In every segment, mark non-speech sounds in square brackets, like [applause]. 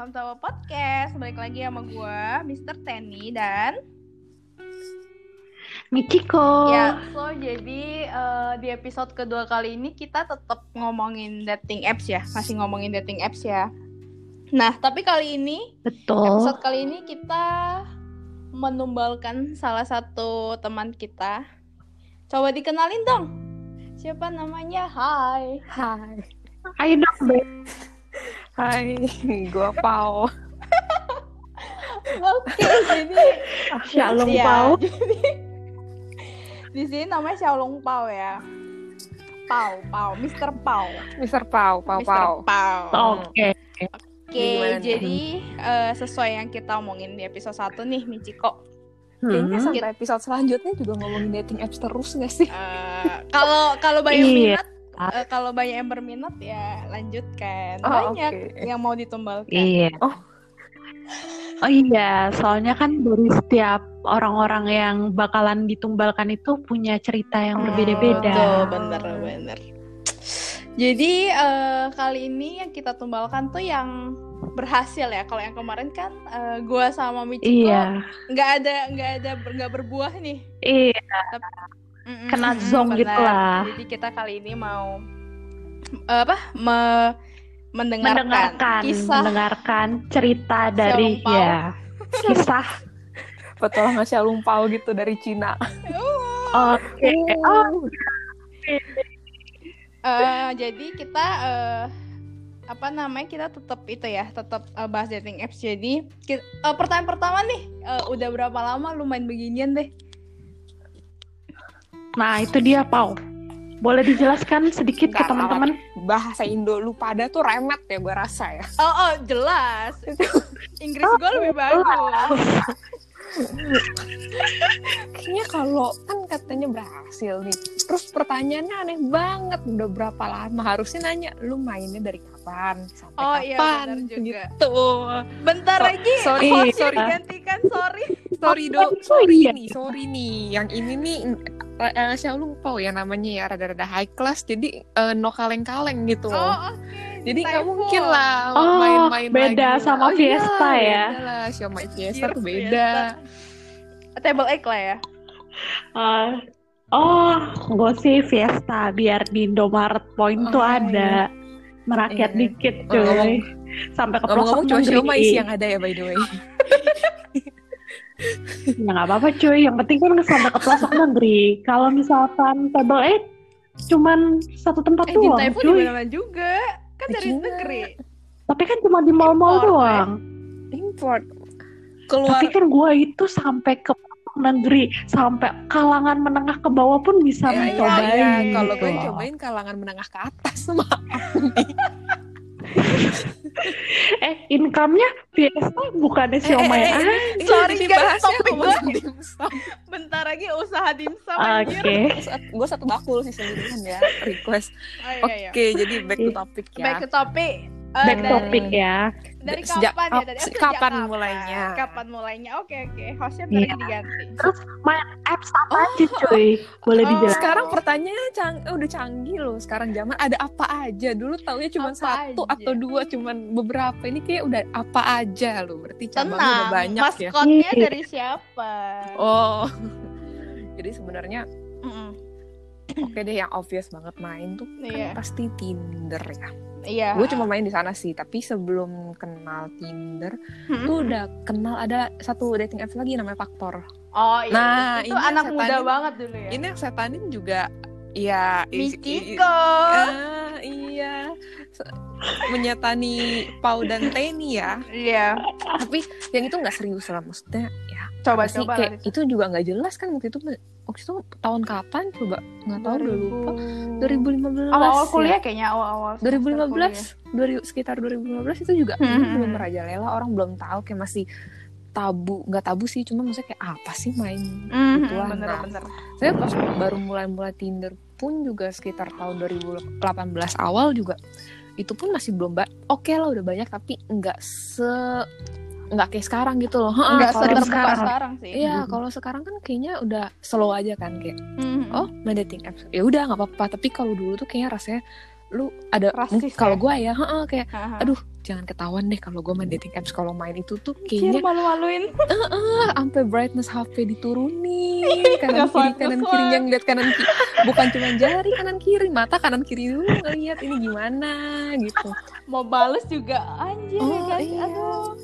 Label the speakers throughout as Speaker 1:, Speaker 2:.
Speaker 1: welcome to our podcast. Balik lagi sama gue, Mr. Tenny dan
Speaker 2: Michiko.
Speaker 1: ya. So jadi eh, di episode kedua kali ini kita tetap ngomongin dating apps ya, masih ngomongin dating apps ya. Nah tapi kali ini
Speaker 2: Betul.
Speaker 1: episode kali ini kita menumbalkan salah satu teman kita. Coba dikenalin dong. Siapa namanya? Hai.
Speaker 3: Hai.
Speaker 2: Ayo dong.
Speaker 3: Hai, gua Pau. [laughs]
Speaker 1: Oke, jadi
Speaker 2: Shalom,
Speaker 1: ya,
Speaker 2: Pau.
Speaker 1: jadi [laughs] di sini namanya Xiaolong Pau ya. Pau, Pau, Mr. Pau.
Speaker 3: Mister Pau, Pau,
Speaker 1: Mr.
Speaker 3: Pau.
Speaker 1: Pau.
Speaker 2: Oke.
Speaker 1: Oke, jadi eh, sesuai yang kita omongin di episode 1 nih, Michiko.
Speaker 3: Kayaknya
Speaker 2: Hmm.
Speaker 3: sampai episode selanjutnya juga ngomongin dating apps terus gak sih?
Speaker 1: Eh, Kalau kalau banyak
Speaker 2: Iya.
Speaker 1: minat, eh, kalau banyak yang berminat ya lanjutkan.
Speaker 3: Oh,
Speaker 1: banyak
Speaker 3: oke.
Speaker 1: yang mau ditumbalkan.
Speaker 2: Iya.
Speaker 3: Oh.
Speaker 2: Oh iya, soalnya kan dari setiap orang-orang yang bakalan ditumbalkan itu punya cerita yang
Speaker 1: Betul,
Speaker 2: berbeda-beda.
Speaker 1: bener bener. Jadi eh, kali ini yang kita tumbalkan tuh yang berhasil ya. Kalau yang kemarin kan eh, gua sama Michiko
Speaker 2: Iya.
Speaker 1: nggak ada nggak ada nggak berbuah nih.
Speaker 2: Iya.
Speaker 1: Mm-mm,
Speaker 2: Kena [laughs]
Speaker 1: benar.
Speaker 2: gitu lah.
Speaker 1: Jadi kita kali ini mau eh, apa? Me- mendengarkan,
Speaker 2: Mendengarkan,
Speaker 1: kisah
Speaker 2: mendengarkan cerita dari
Speaker 1: Xiaolong Pao.
Speaker 2: ya [laughs] kisah.
Speaker 3: Petualangan Xiaolong Pau gitu dari Cina.
Speaker 2: Oke. Oh,
Speaker 1: Eh, jadi kita eh, apa namanya kita tetap itu ya tetap eh, bahas dating apps jadi ki- eh, pertanyaan pertama nih eh, udah berapa lama lu main beginian deh
Speaker 2: nah itu dia, Pau. Boleh dijelaskan sedikit ke
Speaker 3: Nggak,
Speaker 2: teman-teman?
Speaker 3: Bahasa Indo lu pada tuh remet ya gua rasa ya.
Speaker 1: oh oh jelas [laughs] Inggris gue lebih bagus [laughs]
Speaker 3: Kayaknya kalau kan katanya berhasil nih. Terus pertanyaannya aneh banget. Udah berapa lama? Harusnya nanya lu mainnya dari kapan sampai
Speaker 1: Oh, iya,
Speaker 3: kapan
Speaker 1: benar juga.
Speaker 3: gitu.
Speaker 1: bentar
Speaker 3: So-
Speaker 1: lagi
Speaker 3: sorry,
Speaker 1: hostnya
Speaker 2: sorry.
Speaker 1: digantikan sorry
Speaker 3: sorry
Speaker 2: Oh,
Speaker 3: do
Speaker 2: oh,
Speaker 3: sorry
Speaker 2: iya.
Speaker 3: nih sorry nih yang ini nih uh, Xiaolong Pao ya namanya ya rada-rada high class jadi eh, no kaleng-kaleng gitu
Speaker 1: oh oke
Speaker 3: jadi nggak mungkin lah
Speaker 2: Oh,
Speaker 3: main-main
Speaker 2: beda
Speaker 3: lagi.
Speaker 2: sama
Speaker 3: Oh,
Speaker 2: Fiesta
Speaker 3: iya,
Speaker 2: ya.
Speaker 3: beda lah Xiaomi Fiesta tuh beda
Speaker 1: table egg lah ya
Speaker 2: Eh, oh, gue sih Fiesta biar di Indomaret Point tuh
Speaker 3: Oh,
Speaker 2: ada merakyat
Speaker 3: Iya.
Speaker 2: dikit
Speaker 3: Oh,
Speaker 2: cuy.
Speaker 3: ngomong-
Speaker 2: Sampai ke pelosok
Speaker 3: ngomong-ngomong cuma sih yang ada ya by the way [laughs]
Speaker 2: Ya nggak apa-apa cuy, yang penting kan sampai ke pelosok negeri. Kalau misalkan table eight cuman satu tempat
Speaker 1: eh
Speaker 2: doang
Speaker 1: di
Speaker 2: cuy.
Speaker 1: mana juga kan dari
Speaker 3: Cina.
Speaker 1: negeri
Speaker 2: Tapi kan cuma di mall-mall doang.
Speaker 3: import keluar
Speaker 2: Tapi kan gue itu sampai ke negeri, sampai kalangan menengah ke bawah pun bisa
Speaker 3: Ya, iya,
Speaker 2: mencobain.
Speaker 3: iya.
Speaker 2: gitu
Speaker 3: kalau gue cobain kalangan menengah ke atas maaf [laughs]
Speaker 2: Eh, income-nya Fiesta bukannya siomay
Speaker 3: eh, eh,
Speaker 2: aja.
Speaker 3: Ini
Speaker 1: Sorry, guys, topik
Speaker 3: dimsum.
Speaker 1: bentar lagi usaha dimsum
Speaker 2: Oke.
Speaker 1: anjir
Speaker 3: gue satu bakul sih sendirian ya request
Speaker 1: Oh,
Speaker 3: oke
Speaker 1: iya, iya.
Speaker 3: jadi back to topic ya
Speaker 1: Back ke topik. Eh,
Speaker 2: Back
Speaker 1: dari,
Speaker 2: topic ya.
Speaker 1: Dari
Speaker 3: Sejak-
Speaker 1: kapan ya?
Speaker 3: oh,
Speaker 1: Dari
Speaker 3: se-
Speaker 1: sejak
Speaker 3: kapan mulainya?
Speaker 1: Kapan mulainya? Oke oke. Hostnya bentar
Speaker 2: Iya.
Speaker 1: lagi diganti.
Speaker 2: Terus main apps apa aja cuy? Boleh
Speaker 1: Oh.
Speaker 2: dijelaskan?
Speaker 3: sekarang pertanyaannya cang eh, udah canggih loh sekarang zaman ada apa aja dulu taunya cuma
Speaker 1: Apa
Speaker 3: satu
Speaker 1: aja?
Speaker 3: atau dua cuman beberapa ini kayak udah apa aja loh berarti cabangnya udah banyak ya
Speaker 1: Maskotnya
Speaker 2: Iya.
Speaker 1: dari siapa?
Speaker 3: oh [laughs] jadi sebenarnya
Speaker 1: Mm-mm.
Speaker 3: oke deh yang obvious banget main tuh kan
Speaker 1: Iya.
Speaker 3: pasti Tinder ya
Speaker 1: Iya.
Speaker 3: gue cuma main di sana sih tapi sebelum kenal Tinder
Speaker 1: Mm-mm.
Speaker 3: tuh udah kenal ada satu dating apps lagi namanya Faktor
Speaker 1: Oh iya.
Speaker 3: Nah,
Speaker 1: itu
Speaker 3: ini
Speaker 1: anak muda
Speaker 3: setanin-
Speaker 1: banget dulu ya.
Speaker 3: ini yang setanin juga ya i- i-
Speaker 1: Michiko.
Speaker 3: Ah, iya menyetani Pau dan Teni ya
Speaker 1: Iya.
Speaker 3: tapi yang itu nggak serius lah maksudnya ya
Speaker 1: Coba
Speaker 3: sih
Speaker 1: coba
Speaker 3: kayak itu juga nggak jelas kan waktu itu waktu itu tahun kapan coba nggak tahu udah lupa 2015
Speaker 1: Awal-awal
Speaker 3: ya.
Speaker 1: kuliah kayaknya awal-awal. semester kuliah.
Speaker 3: 2015 2000 sekitar 2015 itu juga
Speaker 1: Hmm, hmm,
Speaker 3: belum merajalela orang belum tahu kayak masih tabu nggak tabu sih cuma maksudnya kayak apa sih main
Speaker 1: Mhm,
Speaker 3: Gituan, nah.
Speaker 1: Bener-bener.
Speaker 3: saya pas baru mulai-mulai Tinder pun juga sekitar tahun 2018 awal juga itu pun masih belum oke lah udah banyak tapi nggak se nggak kayak sekarang gitu loh Heeh,
Speaker 1: Enggak
Speaker 3: kalau
Speaker 1: seterbuka
Speaker 2: sekarang.
Speaker 1: sekarang sih.
Speaker 3: Iya, kalau sekarang kan kayaknya udah slow aja kan kayak
Speaker 1: Mhm.
Speaker 3: oh main dating apps ya udah nggak apa-apa tapi kalau dulu tuh kayaknya rasanya lu ada
Speaker 1: Rasis
Speaker 3: mungkin kalau
Speaker 1: ya?
Speaker 3: gue ya heeh, kayak
Speaker 1: Haha.
Speaker 3: aduh jangan ketahuan deh kalau gue main dating apps kalau main itu tuh
Speaker 1: Kayaknya malu-maluin.
Speaker 3: ah, sampai brightness HP diturunin [laughs] kanan kiri kanan kiri yang lihat kanan kiri bukan cuma jari kanan kiri mata kanan kiri dulu ngeliat ini gimana gitu
Speaker 1: Mau bales juga anjir
Speaker 3: Oh,
Speaker 1: ya kan.
Speaker 3: iya.
Speaker 1: Aduh.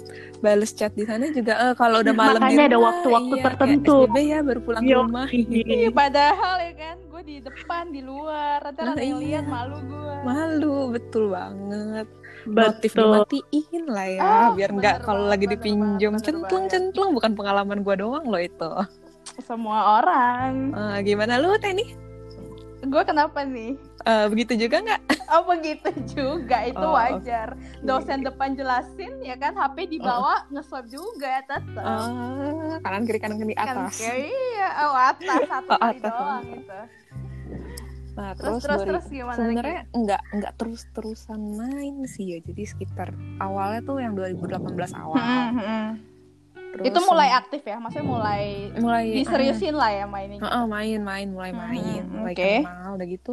Speaker 3: Bales chat di sana juga eh, kalau udah malam
Speaker 2: Makanya
Speaker 3: di
Speaker 2: ada waktu-waktu
Speaker 3: iya,
Speaker 2: tertentu.
Speaker 3: SBB ya baru pulang ke
Speaker 2: Yo.
Speaker 3: rumah [laughs]
Speaker 1: Iya, padahal ya kan gue di depan di luar.
Speaker 3: Nah,
Speaker 1: ada yang
Speaker 3: iya.
Speaker 1: lihat malu gue.
Speaker 3: malu betul banget
Speaker 2: Betul.
Speaker 3: dimatiin lah ya
Speaker 1: Oh,
Speaker 3: biar nggak kalau lagi dipinjam centlung
Speaker 1: banget.
Speaker 3: centlung bukan pengalaman gua doang loh itu
Speaker 1: Semua orang.
Speaker 3: Eh, gimana lu teh nih
Speaker 1: Gue kenapa nih?
Speaker 3: Eh, begitu juga nggak [laughs]
Speaker 1: Oh begitu juga itu
Speaker 3: Oh,
Speaker 1: wajar. Dosen depan jelasin ya kan HP di bawah nge-swipe juga tetap.
Speaker 3: Eh, kanan kiri kanan kiri atas
Speaker 1: kayak iya, oh atas [laughs] satu
Speaker 3: Oh, atas,
Speaker 1: doang
Speaker 3: atas.
Speaker 1: gitu.
Speaker 3: nah
Speaker 1: Terus
Speaker 3: terus,
Speaker 1: terus
Speaker 3: dari-
Speaker 1: terus gimana
Speaker 3: sebenarnya nggak nggak terus terusan main sih ya jadi sekitar awalnya tuh yang 2018 awal
Speaker 1: lagi?
Speaker 3: Terus
Speaker 1: Itu mulai aktif ya, maksudnya mulai
Speaker 3: mulai
Speaker 1: diseriusin lah ya mainnya.
Speaker 3: Heeh, main main mulai
Speaker 1: Hmm,
Speaker 3: main mulai
Speaker 1: oke.
Speaker 3: kenal udah gitu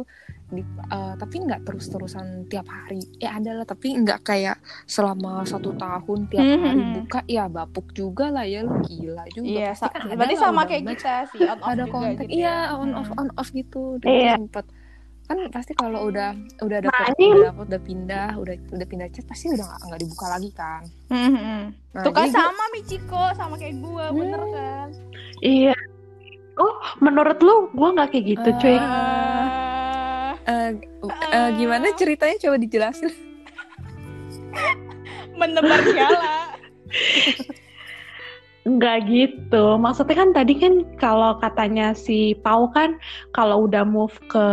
Speaker 3: Di- eh, tapi nggak terus terusan tiap hari ya ada lah tapi nggak kayak selama satu tahun tiap
Speaker 1: Hmm,
Speaker 3: hari
Speaker 1: hmm, hmm.
Speaker 3: buka ya bapuk juga lah ya lu gila juga
Speaker 1: Iya,
Speaker 3: Pasti
Speaker 1: sa-
Speaker 3: kan
Speaker 1: berarti sama kayak kita sih, on off
Speaker 3: ada kontak
Speaker 1: gitu
Speaker 3: iya
Speaker 1: ya.
Speaker 3: on off
Speaker 1: Hmm.
Speaker 3: on off gitu
Speaker 2: Iya.
Speaker 3: sempet kan pasti kalau udah udah ada udah dapet udah pindah udah udah pindah chat pasti udah nggak nggak dibuka lagi kan
Speaker 1: Hmm, hmm,
Speaker 3: nah,
Speaker 1: Tuh kan sama Michiko, sama kayak gua, bener
Speaker 3: Hmm.
Speaker 1: kan?
Speaker 2: Iya. Oh, menurut lu gue nggak kayak gitu, cuy.
Speaker 3: Eh,
Speaker 1: Eh,
Speaker 3: eh, eh, gimana ceritanya coba dijelasin [laughs]
Speaker 1: menebar jala.
Speaker 2: Nggak gitu. Maksudnya kan tadi kan kalau katanya si Pau kan kalau udah move ke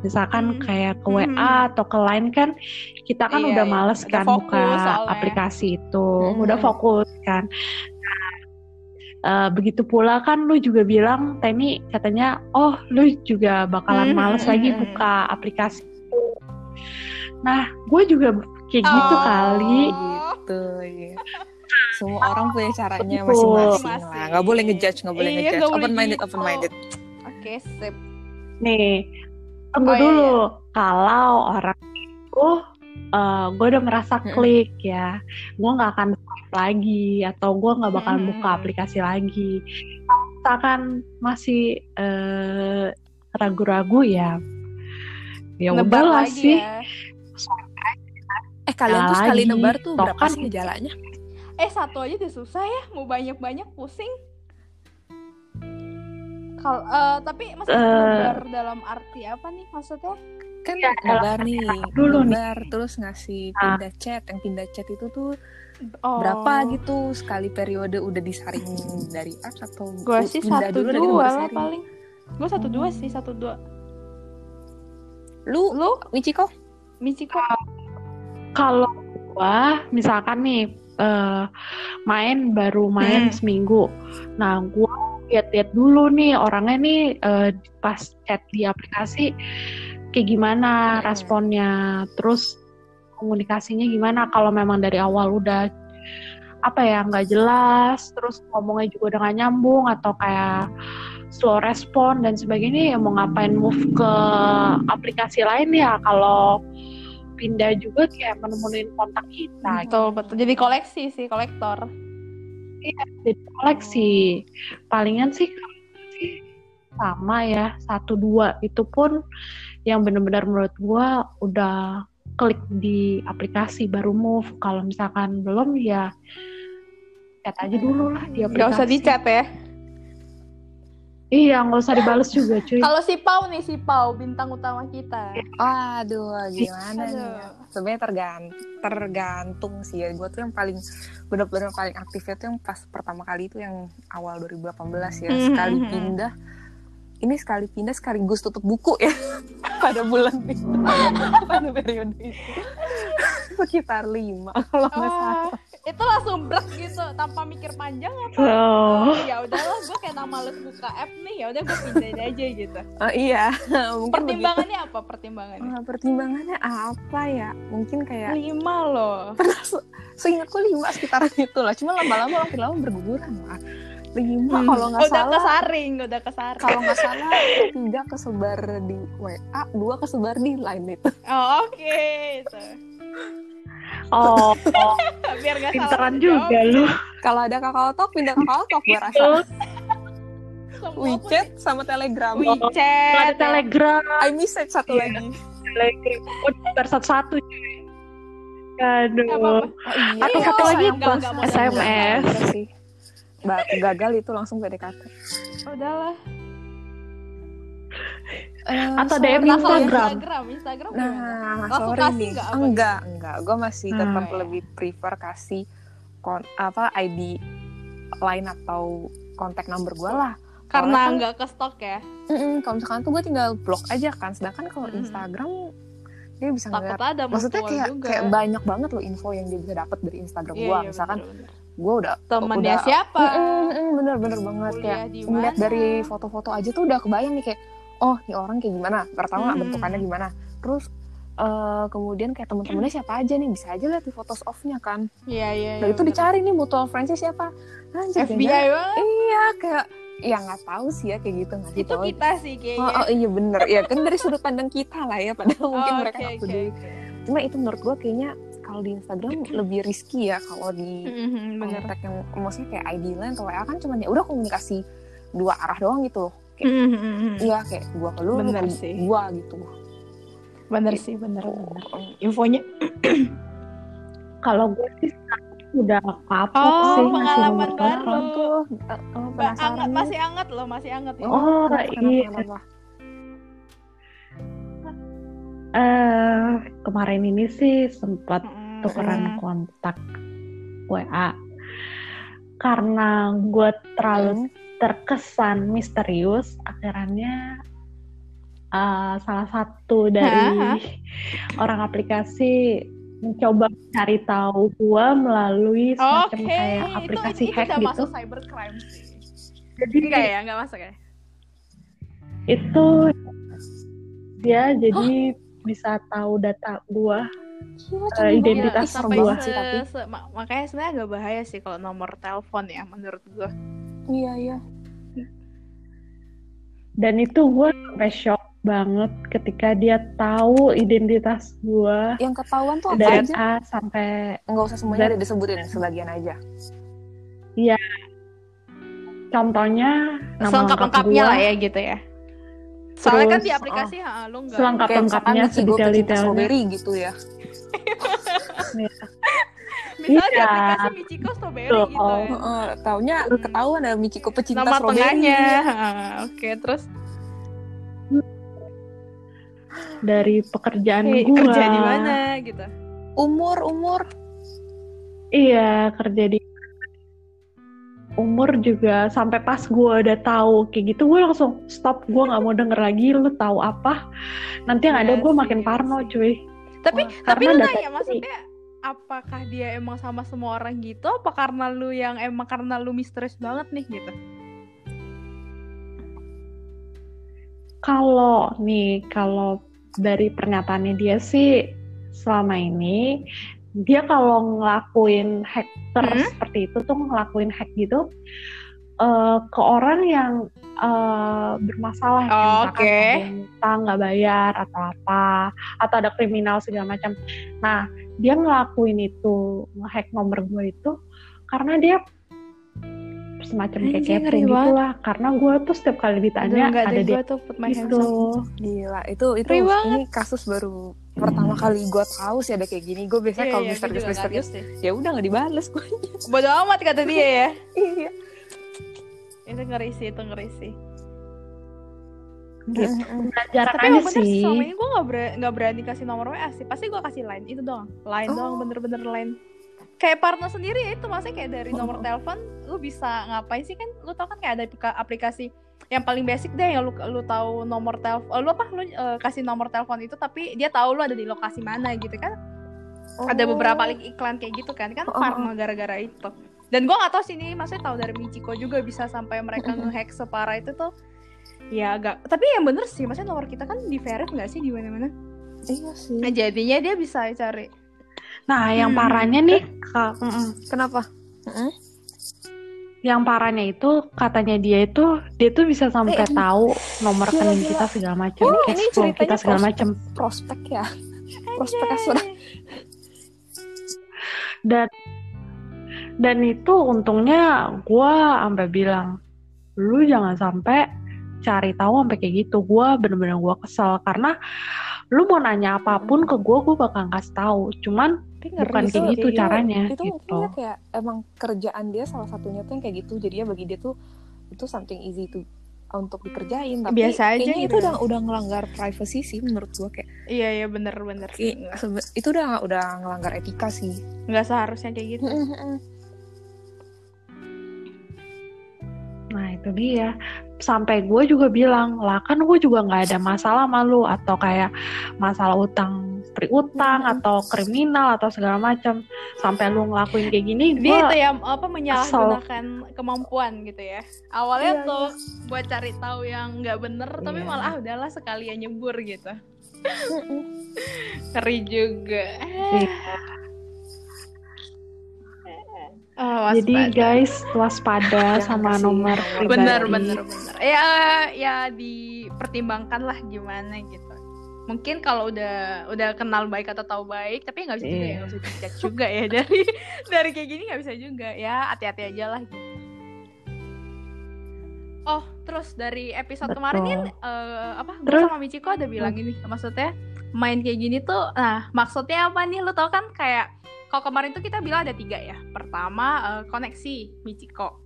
Speaker 2: misalkan
Speaker 1: Hmm.
Speaker 2: kayak ke
Speaker 1: Hmm.
Speaker 2: WA atau ke Line kan kita kan
Speaker 1: Iya,
Speaker 2: udah
Speaker 1: iya.
Speaker 2: males
Speaker 1: Udah
Speaker 2: kan
Speaker 1: fokus
Speaker 2: buka
Speaker 1: soalnya.
Speaker 2: aplikasi itu.
Speaker 3: Hmm.
Speaker 2: Udah fokus kan. Nah, eh, begitu pula kan lu juga bilang Temi katanya oh lu juga bakalan
Speaker 1: Hmm,
Speaker 2: males
Speaker 1: hmm,
Speaker 2: lagi
Speaker 1: hmm,
Speaker 2: buka aplikasi itu. Nah, gue juga kayak gitu
Speaker 1: Oh.
Speaker 2: kali.
Speaker 3: gitu ya. Semua orang punya caranya masing-masing lah. Nggak boleh ngejudge, nggak boleh
Speaker 1: Iya,
Speaker 3: ngejudge. Open minded,
Speaker 1: gitu.
Speaker 3: open minded.
Speaker 1: Oke, sip.
Speaker 2: Nih, tunggu
Speaker 1: Oh, iya,
Speaker 2: dulu. Kalau orang itu, gue udah merasa klik ya, gue nggak akan lagi atau gue nggak bakal
Speaker 1: Mm-mm.
Speaker 2: buka aplikasi lagi. Misalkan masih eh, ragu-ragu ya, ya udahlah
Speaker 1: lagi
Speaker 2: sih.
Speaker 1: ya.
Speaker 3: Eh kalian tuh
Speaker 2: Lagi.
Speaker 3: sekali nebar tuh
Speaker 2: Toh
Speaker 3: berapa
Speaker 2: kan-
Speaker 3: sih ngejalanya?
Speaker 1: Eh, satu aja udah susah ya, mau banyak-banyak pusing. Kalau eh, tapi maksudnya nebar dalam arti apa nih maksudnya?
Speaker 3: Kan
Speaker 2: Ya,
Speaker 3: nebar nih,
Speaker 2: dulu nih.
Speaker 3: nebar terus ngasih
Speaker 2: Ah.
Speaker 3: pindah chat. Yang pindah chat itu tuh
Speaker 1: Oh.
Speaker 3: berapa gitu sekali periode udah disaring dari apps atau
Speaker 1: Gue sih
Speaker 3: pindah
Speaker 1: satu
Speaker 3: dulu dari
Speaker 1: dua lah paling. Gue satu dua sih, satu dua.
Speaker 3: Lu,
Speaker 1: Lu,
Speaker 3: Michiko?
Speaker 1: Michiko?
Speaker 2: Kalau gua misalkan nih eh, main baru main
Speaker 1: Hmm.
Speaker 2: seminggu, nah gua lihat-lihat dulu nih orangnya nih eh, pas chat di aplikasi kayak gimana
Speaker 3: Hmm.
Speaker 2: responnya, terus komunikasinya gimana. Kalau memang dari awal udah apa ya nggak jelas, terus ngomongnya juga udah nggak nyambung atau kayak slow respon dan sebagainya ya mau ngapain move ke aplikasi lain ya kalau pindah juga kayak menemuin kontak kita gitu.
Speaker 1: Betul, betul. Jadi koleksi sih, kolektor.
Speaker 2: Jadi koleksi palingan sih sama ya satu dua. Itu pun yang benar-benar menurut gua udah klik di aplikasi baru move. Kalau misalkan belum ya chat aja dulu lah di aplikasi
Speaker 1: Gak usah di chat ya.
Speaker 2: Iya nggak usah dibales juga cuy
Speaker 1: Kalau si Pau nih, si Pau, bintang utama kita.
Speaker 3: Aduh, gimana nih? ya?
Speaker 1: Aduh.
Speaker 3: Sebenarnya tergantung, tergantung sih ya. Gue tuh yang paling benar-benar paling aktifnya tuh yang pas pertama kali itu yang awal 2018 ya. Sekali pindah, ini sekali pindah sekaligus tutup buku ya [laughs] pada bulan itu, [laughs] pada periode itu. [laughs] Sekitar lima kalau nggak salah.
Speaker 1: Itu langsung brek gitu tanpa mikir panjang apa?
Speaker 2: Oh.
Speaker 1: Oh, ya udahlah, gue kayak nama males buka app nih, ya udah gue pindahin aja gitu.
Speaker 3: Oh, iya, [laughs] mungkin begitu.
Speaker 1: Pertimbangannya apa? Pertimbangannya?
Speaker 3: Ah, pertimbangannya apa ya? Mungkin kayak
Speaker 1: Lima loh.
Speaker 3: seingatku lima sekitaran itu lah. Cuma lama-lama makin lama berguguran lah. Lima
Speaker 1: Hmm.
Speaker 3: kalau nggak
Speaker 1: udah
Speaker 3: salah.
Speaker 1: kesaring, udah kesaring.
Speaker 3: kalau nggak salah tiga kesebar di WA dua kesebar di line itu
Speaker 1: Oh, oke itu.
Speaker 2: Oh, [laughs]
Speaker 1: Biar gak salah
Speaker 2: pinteran juga lu.
Speaker 3: Kalau ada kakao talk, pindah kakao talk gue rasa.
Speaker 2: Itu
Speaker 1: Semua
Speaker 3: WeChat sama Telegram.
Speaker 1: WeChat.
Speaker 2: ada telegram,
Speaker 3: iMessage satu
Speaker 2: Iya.
Speaker 3: lagi.
Speaker 2: telegram. Oh, satu-satu cuy. Aduh.
Speaker 3: Oh, iya.
Speaker 2: Atau
Speaker 1: Iya,
Speaker 2: satu
Speaker 1: oh,
Speaker 2: lagi pas SMS.
Speaker 3: Sih. Ba- gagal itu langsung PDKT.
Speaker 1: Udahlah.
Speaker 3: Eh,
Speaker 2: Atau DM. Instagram.
Speaker 1: Instagram, Instagram gimana?
Speaker 3: Nah,
Speaker 1: Langsung
Speaker 3: sorry
Speaker 1: kasih
Speaker 3: nih.
Speaker 1: nggak apa?
Speaker 3: Enggak, enggak. Gue masih
Speaker 2: Hmm.
Speaker 3: tetap
Speaker 1: Iya.
Speaker 3: lebih prefer kasih kon apa ID line atau kontak number gue lah.
Speaker 1: Karena
Speaker 3: kan-
Speaker 1: nggak ke stok ya.
Speaker 3: Mm-mm, kalau misalkan tuh gue tinggal blok aja kan. Sedangkan kalau
Speaker 1: Mm-mm.
Speaker 3: Instagram dia bisa
Speaker 1: Takut
Speaker 3: ngeliat.
Speaker 1: ada
Speaker 3: Maksudnya kayak
Speaker 1: juga.
Speaker 3: kayak banyak banget loh info yang dia bisa dapat dari Instagram
Speaker 1: Iya,
Speaker 3: gue.
Speaker 1: iya,
Speaker 3: misalkan gue udah
Speaker 1: temennya
Speaker 3: udah-
Speaker 1: siapa?
Speaker 3: Mm, bener-bener banget kayak
Speaker 1: Kuliah di
Speaker 3: ngeliat
Speaker 1: mana?
Speaker 3: dari foto-foto aja tuh udah kebayang nih kayak oh nih orang kayak gimana pertama
Speaker 1: Hmm.
Speaker 3: bentukannya gimana terus eh, kemudian kayak temen-temennya siapa aja nih bisa aja lihat di fotos off-nya kan
Speaker 1: Iya, iya.
Speaker 3: nah
Speaker 1: iya,
Speaker 3: itu
Speaker 1: bener.
Speaker 3: dicari nih mutual friends siapa Anjir,
Speaker 1: FBI banget.
Speaker 3: iya kayak ya nggak tahu sih ya kayak gitu nggak
Speaker 1: Itu
Speaker 3: tahu.
Speaker 1: kita sih
Speaker 3: Oh,
Speaker 1: kayaknya.
Speaker 3: oh, iya bener ya kan dari sudut pandang kita lah ya padahal mungkin
Speaker 1: Oh,
Speaker 3: mereka peduli
Speaker 1: oke.
Speaker 3: cuma itu menurut gue kayaknya kalau di Instagram [clears throat] lebih risky ya kalau di
Speaker 1: Mhm, Bener.
Speaker 3: kontak yang maksudnya kayak ID line atau WA kan cuman ya udah komunikasi dua arah doang gitu loh kayak
Speaker 1: Mhm, mhm.
Speaker 3: iya kayak gua ke lu
Speaker 1: Bener sih.
Speaker 3: gua gitu
Speaker 1: Bener sih, bener. bener.
Speaker 3: Mm,
Speaker 1: Infonya. [clears throat]
Speaker 2: Kalau gue sih udah kapok
Speaker 1: Oh,
Speaker 2: sih
Speaker 1: pengalaman baru.
Speaker 3: tuh eh, oh,
Speaker 1: Ba-
Speaker 3: penasaran
Speaker 1: anget, masih anget loh, masih anget ya.
Speaker 2: Oh, iya. Eh, kemarin ini sih sempat
Speaker 1: Mhm.
Speaker 2: tukeran
Speaker 3: Mm-mm.
Speaker 2: kontak WA karena gue terlalu
Speaker 3: Mm.
Speaker 2: Terkesan misterius akhirnya eh, salah satu dari orang aplikasi mencoba cari tahu gue melalui semacam
Speaker 1: Oke,
Speaker 2: kayak aplikasi
Speaker 1: itu,
Speaker 2: hack gitu
Speaker 1: masuk cybercrime sih.
Speaker 2: jadi
Speaker 1: Enggak ya, enggak masuk ya?
Speaker 2: itu dia jadi bisa tahu data gue
Speaker 3: Gila, canggih
Speaker 2: identitas
Speaker 1: se-
Speaker 3: sih tapi
Speaker 1: makanya sebenarnya agak bahaya sih kalau nomor telepon ya menurut gua.
Speaker 3: Iya iya.
Speaker 2: Dan itu gue sampai shock banget ketika dia tahu identitas gue
Speaker 3: yang ketahuan tuh apa
Speaker 2: dari
Speaker 3: aja?
Speaker 2: A sampai
Speaker 3: nggak usah semuanya deh disebutin sebagian aja.
Speaker 2: Contohnya nama lengkap
Speaker 1: Selengkap-lengkapnya
Speaker 2: gue
Speaker 1: lah ya gitu ya. Soalnya kan di aplikasi ha, lu enggak.
Speaker 2: selengkap lengkapnya sedetail-detailnya.
Speaker 3: Strawberry gitu ya [laughs]
Speaker 1: Misalnya di
Speaker 2: Iya.
Speaker 1: aplikasi Michiko strawberry
Speaker 2: Betul.
Speaker 1: gitu ya.
Speaker 3: Heeh, taunya ketahuan ada Michiko pecinta
Speaker 1: Nama
Speaker 3: strawberry
Speaker 1: tengahnya. Ha, Oke, terus
Speaker 2: dari pekerjaan
Speaker 1: eh,
Speaker 2: gue
Speaker 1: kerja di mana gitu.
Speaker 3: umur umur
Speaker 2: iya kerja di umur juga sampai pas gue udah tahu kayak gitu gue langsung stop gue nggak mau denger lagi lu tahu apa nanti yang ada
Speaker 1: Iya
Speaker 2: gue makin parno cuy
Speaker 1: Tapi
Speaker 3: Wah,
Speaker 1: tapi lu nanya maksudnya apakah dia emang sama semua orang gitu apa karena lu yang emang karena lu misterius banget nih gitu.
Speaker 2: Kalau nih, kalau dari pernyataannya dia sih selama ini dia kalau ngelakuin hacker
Speaker 1: Hmm?
Speaker 2: seperti itu tuh ngelakuin hack gitu eh, ke orang yang eh, bermasalah
Speaker 1: Oh,
Speaker 2: yang utang nggak bayar atau apa atau ada kriminal segala macam. Nah dia ngelakuin itu ngehack nomor gue itu karena dia semacam kayak
Speaker 1: ngeri
Speaker 2: gitu
Speaker 1: banget.
Speaker 2: lah karena gue tuh setiap kali ditanya
Speaker 1: Aduh,
Speaker 2: ada dia
Speaker 1: tuh put my hands
Speaker 2: gitu
Speaker 1: up.
Speaker 3: Gila, itu itu
Speaker 1: Ngeri banget.
Speaker 3: ini kasus baru pertama kali gue tahu sih ada kayak gini. Gue biasanya
Speaker 1: Iya,
Speaker 3: kalau
Speaker 1: gua
Speaker 3: misterius misterius ya udah nggak dibales gue.
Speaker 1: Bodo amat kata dia ya. [laughs]
Speaker 3: Iya.
Speaker 1: itu ngeri sih, itu ngeri sih.
Speaker 2: Gitu jarang
Speaker 1: Tapi
Speaker 2: aja sih
Speaker 1: selama ini gue gak, ber- nggak berani kasih nomor WA sih. Pasti gue kasih line itu doang. Line doang,
Speaker 3: Oh.
Speaker 1: bener-bener line. Kayak partner sendiri ya itu maksudnya kayak dari
Speaker 3: Oh.
Speaker 1: nomor telepon lu bisa ngapain sih kan? Lu tau kan kayak ada aplik- aplikasi yang paling basic deh yang lu lu tahu nomor telepon lu apa lu eh, kasih nomor telepon itu tapi dia tahu lu ada di lokasi mana gitu kan ada
Speaker 3: Oh.
Speaker 1: beberapa link iklan kayak gitu kan kan
Speaker 3: Oh, oh,
Speaker 1: Parma gara-gara itu dan gue gak tahu sih ini maksudnya tahu dari Michiko juga bisa sampai mereka ngehack separah itu tuh ya agak tapi yang bener sih maksudnya nomor kita kan di verif nggak sih di mana-mana
Speaker 3: Iya sih.
Speaker 1: nah, jadinya dia bisa cari
Speaker 2: nah yang
Speaker 1: Hmm.
Speaker 2: parahnya nih mm-mm.
Speaker 3: Kenapa?
Speaker 2: yang parahnya itu katanya dia itu dia tuh bisa sampai
Speaker 3: Eh,
Speaker 2: tahu nomor
Speaker 3: gila,
Speaker 2: rekening
Speaker 3: gila.
Speaker 2: kita segala macam
Speaker 3: Ini-
Speaker 2: cash
Speaker 3: ini
Speaker 2: flow kita
Speaker 3: ceritanya
Speaker 2: segala macam
Speaker 3: Prospek ya. Prospek asuransi.
Speaker 2: dan dan itu untungnya gue sampai bilang lu jangan sampai cari tahu sampai kayak gitu. Gue bener-bener gue kesel karena lu mau nanya apa pun ke gue gue bakal kasih tahu. Cuman
Speaker 3: Tapi ngeri
Speaker 2: bukan kayak gitu
Speaker 3: dia-
Speaker 2: caranya
Speaker 3: itu
Speaker 2: gitu.
Speaker 3: mungkin kayak emang kerjaan dia salah satunya tuh yang kayak gitu. Jadi ya bagi dia tuh itu something easy to untuk dikerjain. Tapi
Speaker 1: Biasa aja
Speaker 3: kayaknya
Speaker 1: gitu.
Speaker 3: itu udah udah ngelanggar privacy sih menurut gua kayak
Speaker 1: Iya iya bener bener sih.
Speaker 3: kayak itu udah udah ngelanggar etika sih.
Speaker 1: Nggak seharusnya kayak gitu.
Speaker 2: Nah itu dia. Sampai gue juga bilang, lah kan gue juga nggak ada masalah sama lu atau kayak masalah utang utang
Speaker 3: Mhm.
Speaker 2: atau kriminal atau segala macam. Sampai lu ngelakuin kayak gini,
Speaker 1: Dia itu
Speaker 2: gue
Speaker 1: ya apa menyalahgunakan kemampuan gitu ya. Awalnya
Speaker 3: Iya,
Speaker 1: tuh buat cari tahu yang nggak bener, tapi
Speaker 2: Iya.
Speaker 1: malah ah udahlah sekalian nyebur gitu. [laughs] Ngeri juga. Oh,
Speaker 2: jadi guys waspada sama
Speaker 3: kasih
Speaker 2: nomor
Speaker 1: bener bener bener ya ya dipertimbangkan lah gimana gitu. Mungkin kalau udah udah kenal baik atau tahu baik tapi nggak bisa juga ya
Speaker 2: Iya.
Speaker 1: nggak bisa juga ya. [laughs] Dari dari kayak gini nggak bisa juga ya. Hati-hati aja lah gitu. Oh terus dari episode
Speaker 2: Betul.
Speaker 1: kemarin kan eh, apa gue
Speaker 2: Terus?
Speaker 1: sama Michiko ada bilang gini maksudnya main kayak gini tuh nah maksudnya apa nih? Lo tau kan kayak kalau kemarin tuh kita bilang ada tiga ya pertama eh, koneksi Michiko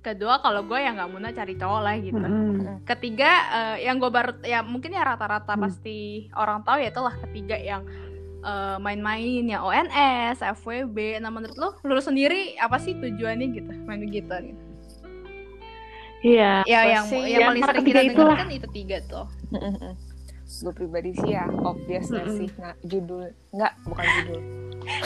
Speaker 1: kedua kalau gue yang nggak mau cari cowok lah gitu
Speaker 2: Mm-mm.
Speaker 1: ketiga eh, yang gue baru ya mungkin ya rata-rata
Speaker 2: Hmm.
Speaker 1: pasti orang tahu ya itulah ketiga yang eh, main-main yang ONS, FWB. Nah menurut lo, lu sendiri apa sih tujuannya gitu main begitu nih?
Speaker 2: Iya.
Speaker 1: Ya yang
Speaker 3: sih?
Speaker 1: yang
Speaker 2: Ya,
Speaker 1: paling sering kita dengar kan itu tiga tuh.
Speaker 3: gue pribadi sih ya obvious nggak
Speaker 2: Mm-mm.
Speaker 3: sih nggak judul nggak bukan judul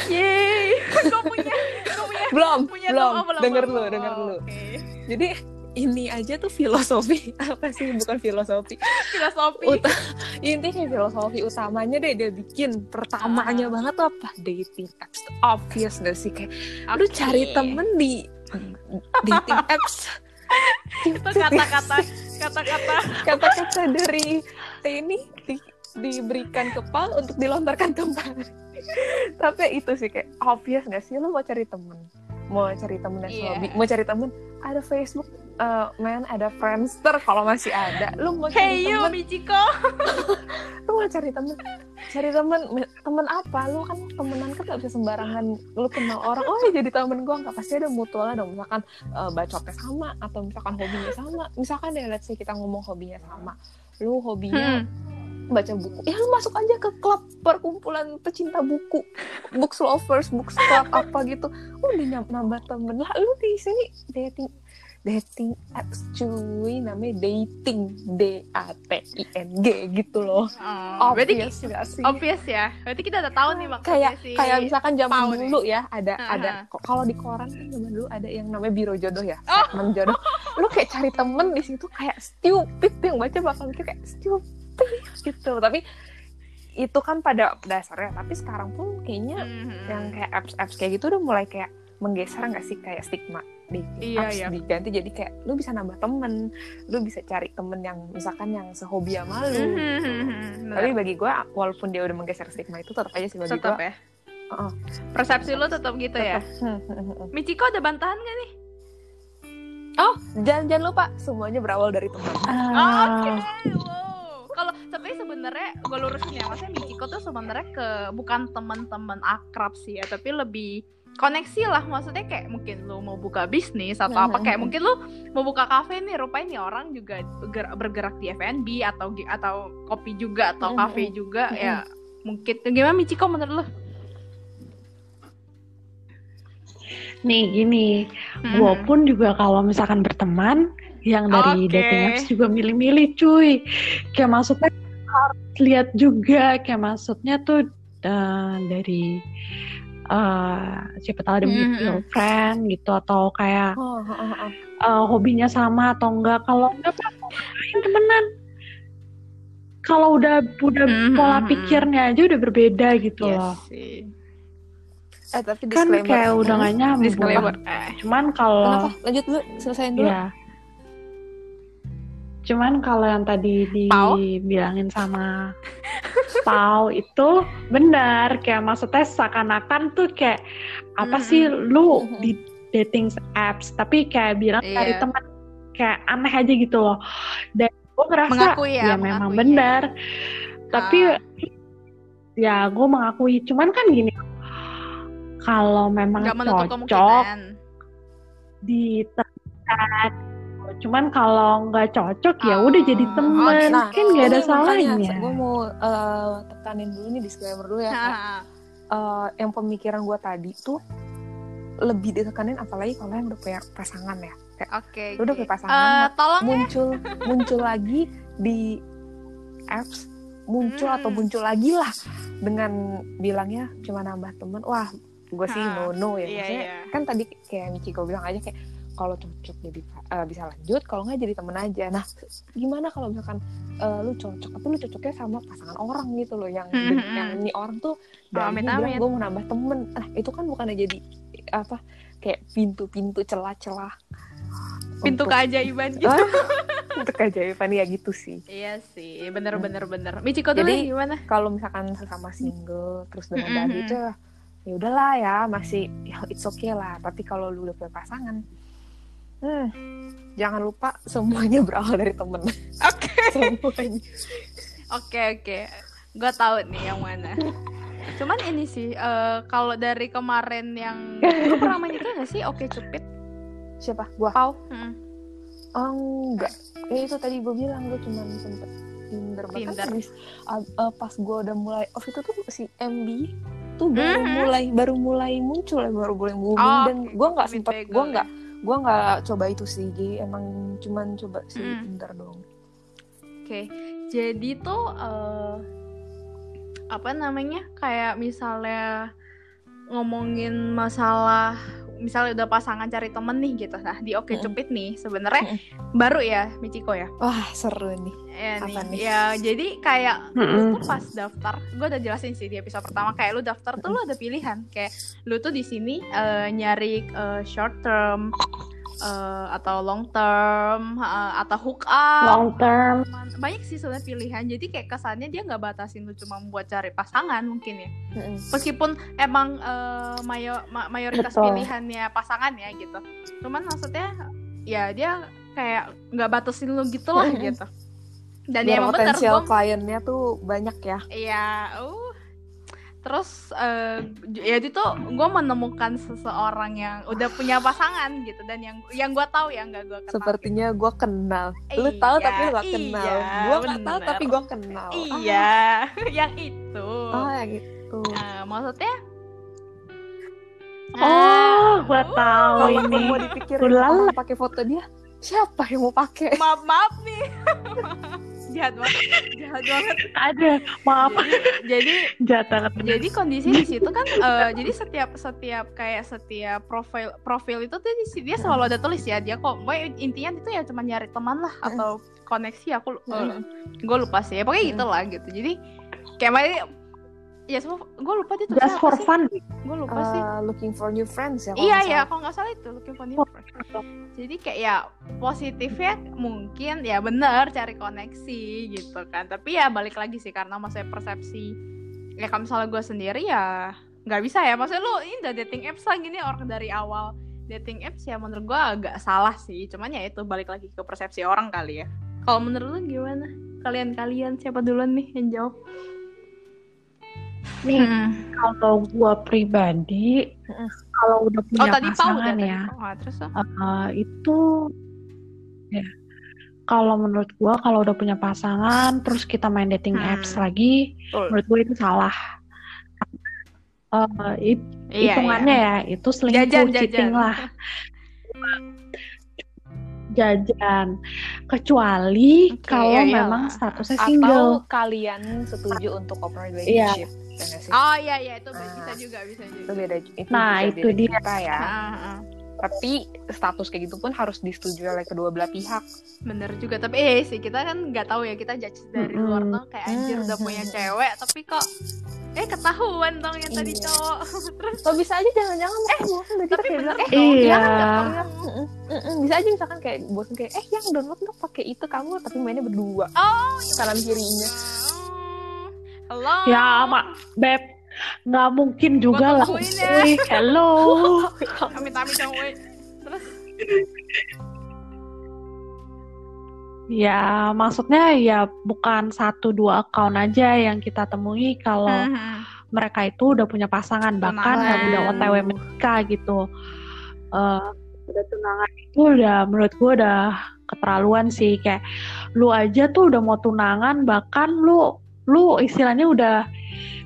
Speaker 1: Yeay, [laughs] gue punya, gue punya,
Speaker 3: belum
Speaker 1: punya
Speaker 3: belum
Speaker 1: belum, belum.
Speaker 3: dulu
Speaker 1: Oh,
Speaker 3: dulu.
Speaker 1: oke.
Speaker 3: jadi ini aja tuh filosofi. [laughs] Apa sih? Bukan filosofi.
Speaker 1: Filosofi.
Speaker 3: Ut- [laughs] intinya filosofi utamanya deh dia bikin pertamanya
Speaker 1: Ah.
Speaker 3: banget tuh apa? Dating apps obvious gak sih? Kayak lu
Speaker 1: Oke.
Speaker 3: cari temen di dating apps.
Speaker 1: Itu kata-kata kata-kata.
Speaker 3: Kata-kata dari ini di, diberikan ke pal untuk dilontarkan kembali tapi itu sih kayak obvious gak sih? Lu mau cari temen. Mau cari temen yang
Speaker 1: Iya.
Speaker 3: hobi. Mau cari temen ada Facebook eh man ada Friendster kalau masih ada. Lu mau cari
Speaker 1: Hey you
Speaker 3: temen.
Speaker 1: Michiko.
Speaker 3: lu mau cari temen. Cari temen temen apa? Lu kan temenan kan gak bisa sembarangan. Lu kenal orang oh ya jadi temen gua. Nggak pasti ada mutualnya dong. Misalkan eh, bacotnya sama atau misalkan hobinya sama. Misalkan deh let's say kita ngomong hobinya sama. Lu hobinya
Speaker 1: Hmm.
Speaker 3: Baca buku. Ya lu masuk aja ke klub perkumpulan pecinta buku. Books lovers books club apa gitu. Udah nyam- nambah temen lah. Lu di sini dating dating apps cuy. Namanya dating D A T I N G gitu loh.
Speaker 1: Oh, berarti
Speaker 3: obvious nggak sih?
Speaker 1: obvious ya. Berarti kita udah tahu nih maksudnya
Speaker 3: kayak
Speaker 1: si
Speaker 3: kayak misalkan zaman
Speaker 1: Pau nih.
Speaker 3: dulu ya ada
Speaker 1: Aha.
Speaker 3: ada kalau di koran kan zaman dulu ada yang namanya biro jodoh ya
Speaker 1: Oh.
Speaker 3: jodoh. Lu kayak cari temen di situ kayak stupid yang baca bakal mikir kayak stupid gitu tapi itu kan pada dasarnya tapi sekarang pun kayaknya
Speaker 1: Mhm.
Speaker 3: yang kayak apps apps kayak gitu udah mulai kayak menggeser nggak sih kayak stigma dating
Speaker 1: Iya,
Speaker 3: apps
Speaker 1: iya.
Speaker 3: diganti jadi kayak lu bisa nambah temen lu bisa cari temen yang misalkan yang sehobi sama lu
Speaker 1: Mhm.
Speaker 3: tapi bagi gue walaupun dia udah menggeser stigma itu tetap aja sih bagi
Speaker 1: tetap
Speaker 3: gue
Speaker 1: ya.
Speaker 3: Heeh.
Speaker 1: Persepsi lu tetap gitu ya.
Speaker 3: Hmm, hmm, hmm.
Speaker 1: Michiko ada bantahan gak nih?
Speaker 3: oh jangan jangan lupa semuanya berawal dari teman
Speaker 2: Ah,
Speaker 1: Oke, wow. Kalau tapi sebenarnya gue lurusin ya, maksudnya Michiko tuh sebenarnya ke bukan teman-teman akrab sih ya, tapi lebih koneksi lah. Maksudnya kayak mungkin lu mau buka bisnis atau apa kayak mungkin lu mau buka kafe nih rupanya nih orang juga bergerak, di F&B atau atau kopi juga atau kafe juga ya mungkin. Gimana Michiko menurut lu?
Speaker 2: nih gini, gue
Speaker 1: Mhm.
Speaker 2: pun juga kalau misalkan berteman yang dari
Speaker 1: Oke.
Speaker 2: dating apps juga milih-milih cuy. Kayak maksudnya harus lihat juga kayak maksudnya tuh eh, dari eh, siapa tahu ada
Speaker 1: Mhm.
Speaker 2: mutual friend gitu atau kayak
Speaker 3: oh, oh, oh, oh.
Speaker 2: eh, hobinya sama atau enggak. Kalau enggak ngapain temenan? Kalau udah udah
Speaker 1: Mhm,
Speaker 2: pola
Speaker 1: mhm.
Speaker 2: pikirnya aja udah berbeda gitu
Speaker 1: Iya
Speaker 2: loh.
Speaker 1: sih.
Speaker 3: eh tapi
Speaker 2: Kan kayak udah gak nyambung.
Speaker 1: Disclaimer. Eh.
Speaker 2: Cuman kalau
Speaker 3: lanjut dulu selesaiin dulu
Speaker 2: Ya. Cuman kalau yang tadi dibilangin sama Pau itu benar kayak maksudnya seakan-akan tuh kayak apa
Speaker 1: Mhm.
Speaker 2: sih lu di dating apps? Tapi kayak bilang
Speaker 1: Iya.
Speaker 2: cari teman kayak aneh aja gitu loh. Dan gue ngerasa
Speaker 1: Mengakui ya,
Speaker 2: ya memang
Speaker 1: mengakui
Speaker 2: benar. Tapi
Speaker 1: Ah.
Speaker 2: ya gue mengakui. Cuman kan gini kalau memang
Speaker 1: menutup
Speaker 2: cocok di cuman kalau nggak cocok ya
Speaker 1: Oh.
Speaker 2: udah jadi
Speaker 1: Oh,
Speaker 2: temen
Speaker 3: Nah,
Speaker 2: kan nggak ada salahnya
Speaker 3: gue mau eh, tekanin dulu nih disclaimer dulu ya. Eh, yang pemikiran gue tadi tuh lebih ditekanin apalagi kalau yang udah punya pasangan ya. Kayak
Speaker 1: Oke.
Speaker 3: Lu udah
Speaker 1: oke.
Speaker 3: punya pasangan,
Speaker 1: Eh,
Speaker 3: Mak.
Speaker 1: tolong ya.
Speaker 3: muncul muncul lagi di apps muncul atau
Speaker 1: Hmm.
Speaker 3: muncul lagi lah dengan bilangnya cuma nambah temen wah gue sih no no ya
Speaker 1: Iya,
Speaker 3: maksudnya
Speaker 1: iya.
Speaker 3: kan tadi kayak Michiko bilang aja kayak kalau cocok jadi eh, bisa lanjut kalau nggak jadi temen aja nah gimana kalau misalkan eh, lu cocok tapi lu cocoknya sama pasangan orang gitu loh yang
Speaker 1: Hmm, hmm,
Speaker 3: yang ini orang tuh
Speaker 1: amit,
Speaker 3: dari bilang
Speaker 1: amit.
Speaker 3: gue mau nambah temen nah itu kan bukannya jadi apa kayak pintu-pintu celah-celah
Speaker 1: Pintu
Speaker 3: untuk-
Speaker 1: keajaiban [laughs] gitu.
Speaker 3: Untuk keajaiban ya gitu sih
Speaker 1: Iya sih, bener bener. Michiko dulu
Speaker 3: Jadi,
Speaker 1: gimana?
Speaker 3: kalau misalkan sesama single terus dengan
Speaker 1: Mm-mm.
Speaker 3: tadi itu ya udahlah ya masih ya it's okay lah tapi kalau lu udah punya pasangan hmm, jangan lupa semuanya berawal dari temen
Speaker 1: Oke. [laughs]
Speaker 3: semuanya
Speaker 1: Oke oke, gue tahu nih yang mana. Cuman ini sih, eh, kalau dari kemarin yang lu pernah main itu nggak sih? Oke cupid,
Speaker 3: siapa gua
Speaker 1: pau. Mm.
Speaker 3: oh, enggak ya itu tadi gue bilang gue cuma sempet Tinder bahkan
Speaker 1: Tinder.
Speaker 3: habis uh, uh, pas gue udah mulai off itu tuh si MB tuh baru
Speaker 1: Mhm.
Speaker 3: mulai baru mulai muncul ya baru mulai booming
Speaker 1: Oh,
Speaker 3: dan gue nggak sempet gue
Speaker 1: ya.
Speaker 3: nggak gue nggak coba itu sih jadi emang cuman coba si
Speaker 1: Mhm.
Speaker 3: Tinder dong
Speaker 1: Oke, jadi tuh eh, apa namanya? Kayak misalnya ngomongin masalah misalnya udah pasangan cari temen nih gitu. Nah, di Oke. Cupid nih sebenarnya baru ya Michiko ya.
Speaker 3: wah seru nih
Speaker 1: Ya,
Speaker 3: Apa
Speaker 1: nih.
Speaker 3: nih?
Speaker 1: ya jadi kayak lu
Speaker 2: Mm-mm.
Speaker 1: tuh pas daftar, gue udah jelasin sih di episode pertama kayak lu daftar tuh lu ada pilihan kayak lu tuh di sini eh, nyari eh, short term eh, atau long term eh, atau hook up.
Speaker 2: Long term.
Speaker 1: Banyak sih sebenarnya pilihan. Jadi kayak kesannya dia nggak batasin lu cuma buat cari pasangan mungkin ya.
Speaker 3: Mm-mm.
Speaker 1: meskipun emang eh, mayo- ma- mayoritas
Speaker 2: Betul.
Speaker 1: pilihannya pasangan ya gitu. Cuman maksudnya ya dia kayak nggak batasin lu gitu lah gitu. Dan ya
Speaker 3: biar
Speaker 1: emang bener
Speaker 3: potensial
Speaker 1: gua-
Speaker 3: kliennya tuh banyak ya.
Speaker 1: Iya, uh. Terus eh ya itu gue menemukan seseorang yang udah punya pasangan gitu dan yang yang gue tahu ya nggak gue kenal.
Speaker 3: sepertinya gue kenal. Lu
Speaker 1: Iya,
Speaker 3: tahu tapi lu gak
Speaker 1: iya,
Speaker 3: kenal. Gue gak tahu tapi gue kenal.
Speaker 1: Iya, [laughs] yang itu.
Speaker 3: oh ya gitu
Speaker 1: Nah, maksudnya?
Speaker 2: Oh gue
Speaker 1: uh,
Speaker 2: tahu
Speaker 3: kalau
Speaker 2: ini.
Speaker 3: mau dipikir
Speaker 2: Ulala.
Speaker 3: orang pakai foto dia. Siapa yang mau pakai?
Speaker 1: Maaf maaf nih. [laughs] jahat banget, jahat banget.
Speaker 2: ada maaf.
Speaker 1: Jadi, jadi
Speaker 2: jahat banget
Speaker 1: jadi kondisi di situ kan eh, jadi setiap setiap kayak setiap profil profil itu tuh di- dia selalu ada tulis ya. Dia kok pokoknya intinya itu ya cuma nyari teman lah atau koneksi. Aku gue lupa sih. Ya pokoknya gitu lah gitu. Jadi kayak ya semua gue lupa dia tulisnya
Speaker 2: just
Speaker 1: apa
Speaker 2: for
Speaker 1: sih.
Speaker 2: fun
Speaker 1: gue lupa sih.
Speaker 3: Uh, looking for new friends ya
Speaker 1: iya ya
Speaker 3: salah.
Speaker 1: kalau nggak salah itu looking for new friends. Jadi kayak ya positifnya mungkin ya bener cari koneksi gitu kan. Tapi ya balik lagi sih karena maksudnya persepsi ya kalau misalnya gue sendiri ya nggak bisa ya. Maksudnya lu ini udah dating apps lah gini orang dari awal dating apps ya menurut gue agak salah sih. Cuman ya itu balik lagi ke persepsi orang kali ya. Kalau menurut lu gimana? Kalian-kalian siapa duluan nih yang jawab
Speaker 2: nih
Speaker 1: Hmm.
Speaker 2: kalau gue pribadi
Speaker 3: Mm-mm.
Speaker 2: kalau udah punya
Speaker 1: oh tadi
Speaker 2: pasangan ya.
Speaker 1: Ah, terus oh.
Speaker 2: eh, itu ya kalau menurut gua kalau udah punya pasangan terus kita main dating
Speaker 1: Hmm.
Speaker 2: apps lagi
Speaker 3: Betul.
Speaker 2: menurut gue itu salah Eh, it-
Speaker 1: iya,
Speaker 2: hitungannya
Speaker 1: iya.
Speaker 2: ya itu selingkuh
Speaker 1: Jajan,
Speaker 2: cheating
Speaker 1: jajan.
Speaker 2: lah [laughs] jajan kecuali
Speaker 1: Oke,
Speaker 2: kalau
Speaker 1: iya, iyalah.
Speaker 2: memang statusnya
Speaker 3: atau
Speaker 2: single
Speaker 3: kalian setuju untuk open relationship ya nggak sih?
Speaker 1: oh iya iya itu
Speaker 3: Ah.
Speaker 1: bisa juga bisa juga
Speaker 3: itu beda itu
Speaker 2: Nah,
Speaker 3: juga
Speaker 2: itu
Speaker 3: beda
Speaker 2: dia.
Speaker 3: ya
Speaker 1: Ah, ah, ah.
Speaker 3: tapi status kayak gitu pun harus disetujui oleh kedua belah pihak
Speaker 1: Bener juga, tapi eh sih kita kan nggak tahu ya kita judge dari
Speaker 2: Mm-mm.
Speaker 1: luar tuh kayak anjir udah punya cewek tapi kok eh ketahuan dong yang tadi
Speaker 3: Iya.
Speaker 1: cowok. Terus
Speaker 3: Oh bisa aja jangan-jangan eh bosan udah kita
Speaker 1: tapi bener
Speaker 3: bilang eh
Speaker 1: dong,
Speaker 2: Iya.
Speaker 1: kan.
Speaker 3: Mm-mm, mm-mm. bisa aja misalkan kayak bosan kayak eh yang download dong pakai itu kamu tapi mainnya berdua
Speaker 1: Oh,
Speaker 3: kanan kirinya
Speaker 1: Halo.
Speaker 2: ya mak beb nggak mungkin juga lah.
Speaker 1: ya.
Speaker 2: Hello. [laughs]
Speaker 1: Amit-amit dong, woi. Terus [laughs]
Speaker 2: Ya, maksudnya ya bukan satu dua account aja yang kita temui kalau
Speaker 1: Mhm.
Speaker 2: mereka itu udah punya pasangan bahkan yang udah. OTW menikah gitu. Eh, udah tunangan itu udah menurut gue udah keterlaluan sih kayak lu aja tuh udah mau tunangan bahkan lu lu istilahnya udah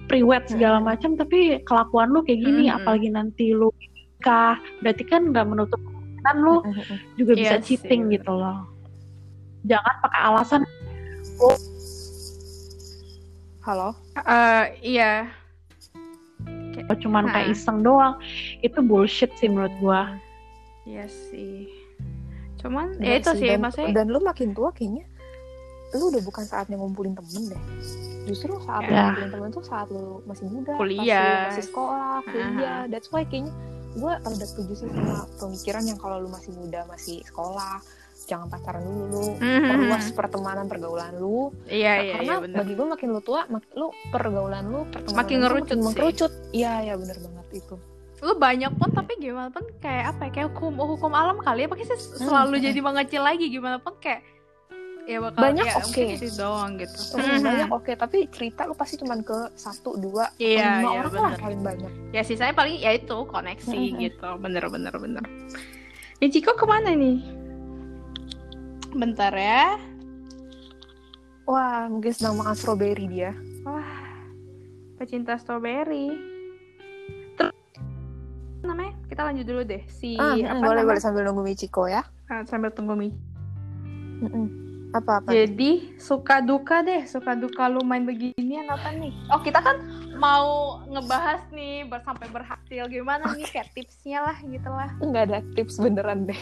Speaker 2: pre-wed segala macam tapi kelakuan lu kayak gini
Speaker 1: Mhm.
Speaker 2: apalagi nanti lu nikah berarti kan nggak menutup kemungkinan lu juga bisa
Speaker 1: Iya sih,
Speaker 2: cheating
Speaker 1: bener.
Speaker 2: gitu loh. Jangan pakai alasan
Speaker 3: Halo?
Speaker 1: Eh, iya.
Speaker 2: oh, cuman kayak
Speaker 1: Ha.
Speaker 2: iseng doang. Itu bullshit sih menurut gua.
Speaker 1: Iya sih. Cuman
Speaker 3: Bener
Speaker 1: ya itu sih,
Speaker 3: dan,
Speaker 1: maksudnya
Speaker 3: dan lu makin tua kayaknya lu udah bukan saatnya ngumpulin temen deh justru saat
Speaker 2: Ya.
Speaker 3: ngumpulin temen tuh saat lu masih muda
Speaker 1: Kuliah.
Speaker 3: masih, masih sekolah kuliah that's why kayaknya gue rada setuju sih sama pemikiran yang kalau lu masih muda masih sekolah jangan pacaran dulu lu
Speaker 1: Mhm.
Speaker 3: perluas pertemanan pergaulan lu
Speaker 1: Iya, iya,
Speaker 3: karena
Speaker 1: iya benar.
Speaker 3: bagi gue makin lu tua mak lu pergaulan lu pertemanan
Speaker 1: Makin
Speaker 3: lu
Speaker 1: ngerucut
Speaker 3: makin
Speaker 1: sih.
Speaker 3: mengkerucut iya iya bener banget itu
Speaker 1: Lu banyak pun tapi gimana pun kayak apa ya? Kayak hukum hukum alam kali ya, pakai sih selalu
Speaker 3: Hmm.
Speaker 1: jadi mengecil lagi gimana pun kayak ya bakal
Speaker 3: Banyak
Speaker 1: ya,
Speaker 3: oke.
Speaker 1: mungkin itu doang gitu.
Speaker 3: Hmm, banyak oke tapi cerita lu pasti cuman ke satu dua
Speaker 1: Iya,
Speaker 3: lima
Speaker 1: iya,
Speaker 3: orang
Speaker 1: bener.
Speaker 3: lah paling banyak
Speaker 1: Ya sih saya paling ya itu koneksi
Speaker 3: Mhm.
Speaker 1: gitu. Bener bener bener. Ini Ciko ke mana nih? Bentar ya.
Speaker 3: Wah, mungkin sedang makan strawberry dia.
Speaker 1: Wah, pecinta strawberry. Terus namanya kita lanjut dulu deh si
Speaker 3: ah,
Speaker 1: apa
Speaker 3: boleh boleh sambil nunggu Michiko ya.
Speaker 1: Ah, sambil tunggu Mi.
Speaker 3: Apa apa?
Speaker 1: Jadi suka duka deh, suka duka lu main beginian apa nih? Oh kita kan mau ngebahas nih ber- sampai berhasil gimana nih kayak tipsnya lah gitu lah.
Speaker 3: Nggak ada tips beneran deh.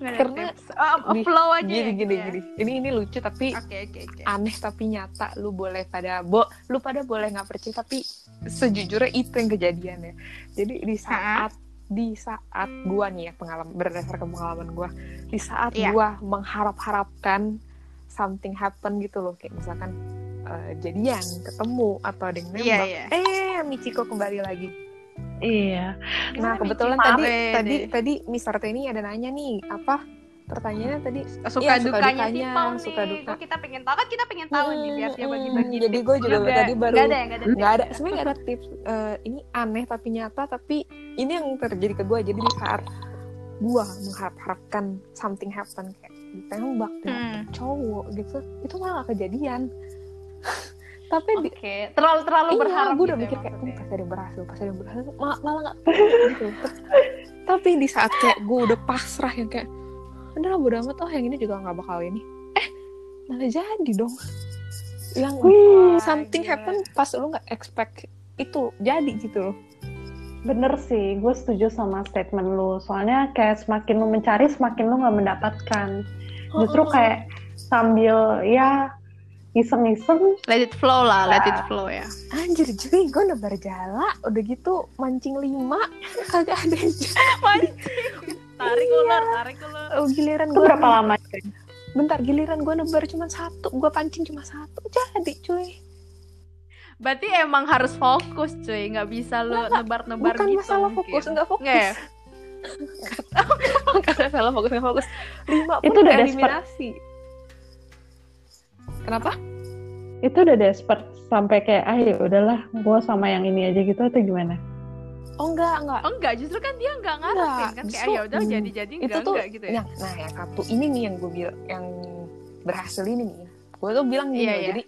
Speaker 1: Nggak ada
Speaker 3: Karena
Speaker 1: tips. Oh, oh,
Speaker 3: di-
Speaker 1: flow aja
Speaker 3: Gini
Speaker 1: ya,
Speaker 3: gini
Speaker 1: gitu ya?
Speaker 3: gini. Ini ini lucu tapi
Speaker 1: Oke oke oke.
Speaker 3: aneh tapi nyata. Lu boleh pada bo, lu pada boleh nggak percaya tapi sejujurnya itu yang kejadian ya. Jadi di saat di saat gua nih ya pengalaman berdasarkan pengalaman gua di saat
Speaker 1: Iya.
Speaker 3: gua mengharap-harapkan something happen gitu loh kayak misalkan eh, jadian ketemu atau ada yang
Speaker 1: Iya,
Speaker 3: nembak
Speaker 1: iya.
Speaker 3: eh Michiko kembali lagi
Speaker 2: Iya.
Speaker 3: Nah,
Speaker 1: Gimana,
Speaker 3: kebetulan
Speaker 1: Michi?
Speaker 3: tadi tadi
Speaker 1: deh.
Speaker 3: tadi Mister Teni ada nanya nih, apa pertanyaannya tadi?
Speaker 1: suka
Speaker 3: Iya, suka
Speaker 1: dukanya
Speaker 3: dukanya,
Speaker 1: nih.
Speaker 3: suka duka.
Speaker 1: Kita pengen tahu kan kita pengen tahu nih biar dia
Speaker 3: Hmm,
Speaker 1: bagi-bagi.
Speaker 3: jadi gue juga tadi baru-
Speaker 1: Gak ada ya, gak ada.
Speaker 3: Nggak ada,
Speaker 1: tips.
Speaker 3: sebenarnya nggak ada tips. Eh, ini aneh tapi nyata, tapi ini yang terjadi ke gue. Jadi di saat gue mengharap-harapkan something happen kayak ditembak dengan
Speaker 1: Hmm.
Speaker 3: cowok gitu, itu malah nggak kejadian. [laughs] tapi di,
Speaker 1: Oke, terlalu terlalu
Speaker 3: iya,
Speaker 1: berharap.
Speaker 3: gue udah
Speaker 1: gitu
Speaker 3: mikir
Speaker 1: ya
Speaker 3: kayak "Hmm,
Speaker 1: maksudnya.
Speaker 3: pasti ada yang berhasil, pasti ada yang berhasil, malah, malah nggak gitu. Tapi di saat kayak gue udah pasrah yang kayak, udah lah bodo amat, oh yang ini juga nggak bakal ini. Eh, malah jadi dong. Yang
Speaker 2: Wih,
Speaker 3: something
Speaker 1: gila.
Speaker 3: happen pas lu nggak expect itu jadi gitu loh.
Speaker 2: bener sih. Gue setuju sama statement lu. Soalnya kayak semakin lu mencari, semakin lu nggak mendapatkan. Justru kayak sambil ya iseng-iseng
Speaker 1: Let it flow lah, let it flow ya.
Speaker 3: Anjir cuy, gue nebar jala, udah gitu mancing lima, [laughs] kagak ada yang [laughs]
Speaker 1: Tarik ular, tarik ular.
Speaker 3: Oh, giliran gue
Speaker 2: berapa lama?
Speaker 3: bentar giliran gue nebar cuma satu gue pancing cuma satu jadi cuy
Speaker 1: Berarti emang harus fokus cuy, nggak bisa lu
Speaker 3: Nggak,
Speaker 1: nebar-nebar
Speaker 3: bukan
Speaker 1: gitu.
Speaker 3: masalah fokus
Speaker 1: mungkin.
Speaker 3: nggak fokus
Speaker 1: Nggak [laughs] ya?
Speaker 3: masalah fokus nggak fokus lima pun
Speaker 2: Itu udah
Speaker 3: eliminasi kenapa
Speaker 2: Itu udah desperate sampai kayak ah ya udahlah, gue sama yang ini aja gitu atau gimana?
Speaker 3: Oh enggak enggak
Speaker 1: Oh enggak, justru kan dia nggak ngarepin
Speaker 3: Nggak,
Speaker 1: kan kayak
Speaker 3: justru,
Speaker 1: ya udah
Speaker 3: hmm,
Speaker 1: jadi-jadi
Speaker 3: itu
Speaker 1: enggak
Speaker 3: tuh
Speaker 1: enggak gitu ya.
Speaker 3: yang nah yang satu ini nih yang gue bilang yang berhasil ini nih gue tuh bilang gini
Speaker 1: Iya,
Speaker 3: loh,
Speaker 1: iya.
Speaker 3: jadi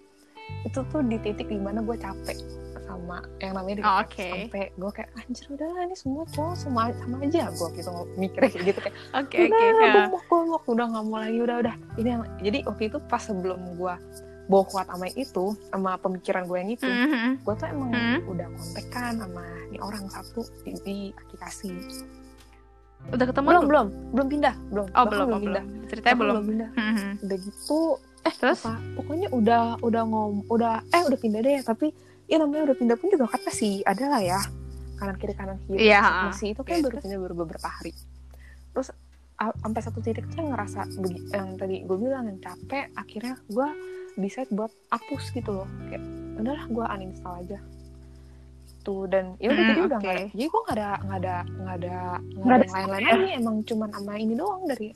Speaker 3: itu tuh di titik di mana gue capek sama yang namanya di
Speaker 1: Oh, oke.
Speaker 3: sampai gue kayak anjir udahlah ini semua cowok sama sama aja gue gitu mikirnya kayak gitu kayak
Speaker 1: Oke
Speaker 3: udah
Speaker 1: oke.
Speaker 3: gue
Speaker 1: ya.
Speaker 3: mau gue mau udah nggak mau lagi udah udah ini yang jadi waktu itu pas sebelum gue bohwat sama yang itu sama pemikiran gue yang itu
Speaker 1: Mhm.
Speaker 3: gue tuh emang
Speaker 1: Hmm.
Speaker 3: udah kontekan sama nih orang satu di, di aplikasi
Speaker 1: Udah ketemu
Speaker 3: belum
Speaker 1: lu?
Speaker 3: belum belum pindah belum
Speaker 1: Oh
Speaker 3: Bahkan
Speaker 1: belum, oh,
Speaker 3: pindah
Speaker 1: belum. Ceritanya
Speaker 3: Bahkan
Speaker 1: belum.
Speaker 3: pindah
Speaker 1: Mhm.
Speaker 3: udah gitu eh
Speaker 1: Terus?
Speaker 3: apa pokoknya udah udah ngom udah eh udah pindah deh tapi ya namanya udah pindah pun juga kan masih ada lah ya kanan kiri kanan kiri
Speaker 1: Iya,
Speaker 3: masih, itu kan
Speaker 1: Oke,
Speaker 3: baru pindah baru beberapa hari terus sampai satu titik tuh ngerasa yang tadi gue bilang yang capek akhirnya gue decide buat hapus gitu loh. Kayak udahlah gue uninstall aja. Gitu dan ya udah
Speaker 1: Hmm,
Speaker 3: jadi udah nggak jadi gue nggak ada nggak ada nggak ada nggak ada yang lain-lain lagi emang cuman sama ini doang dari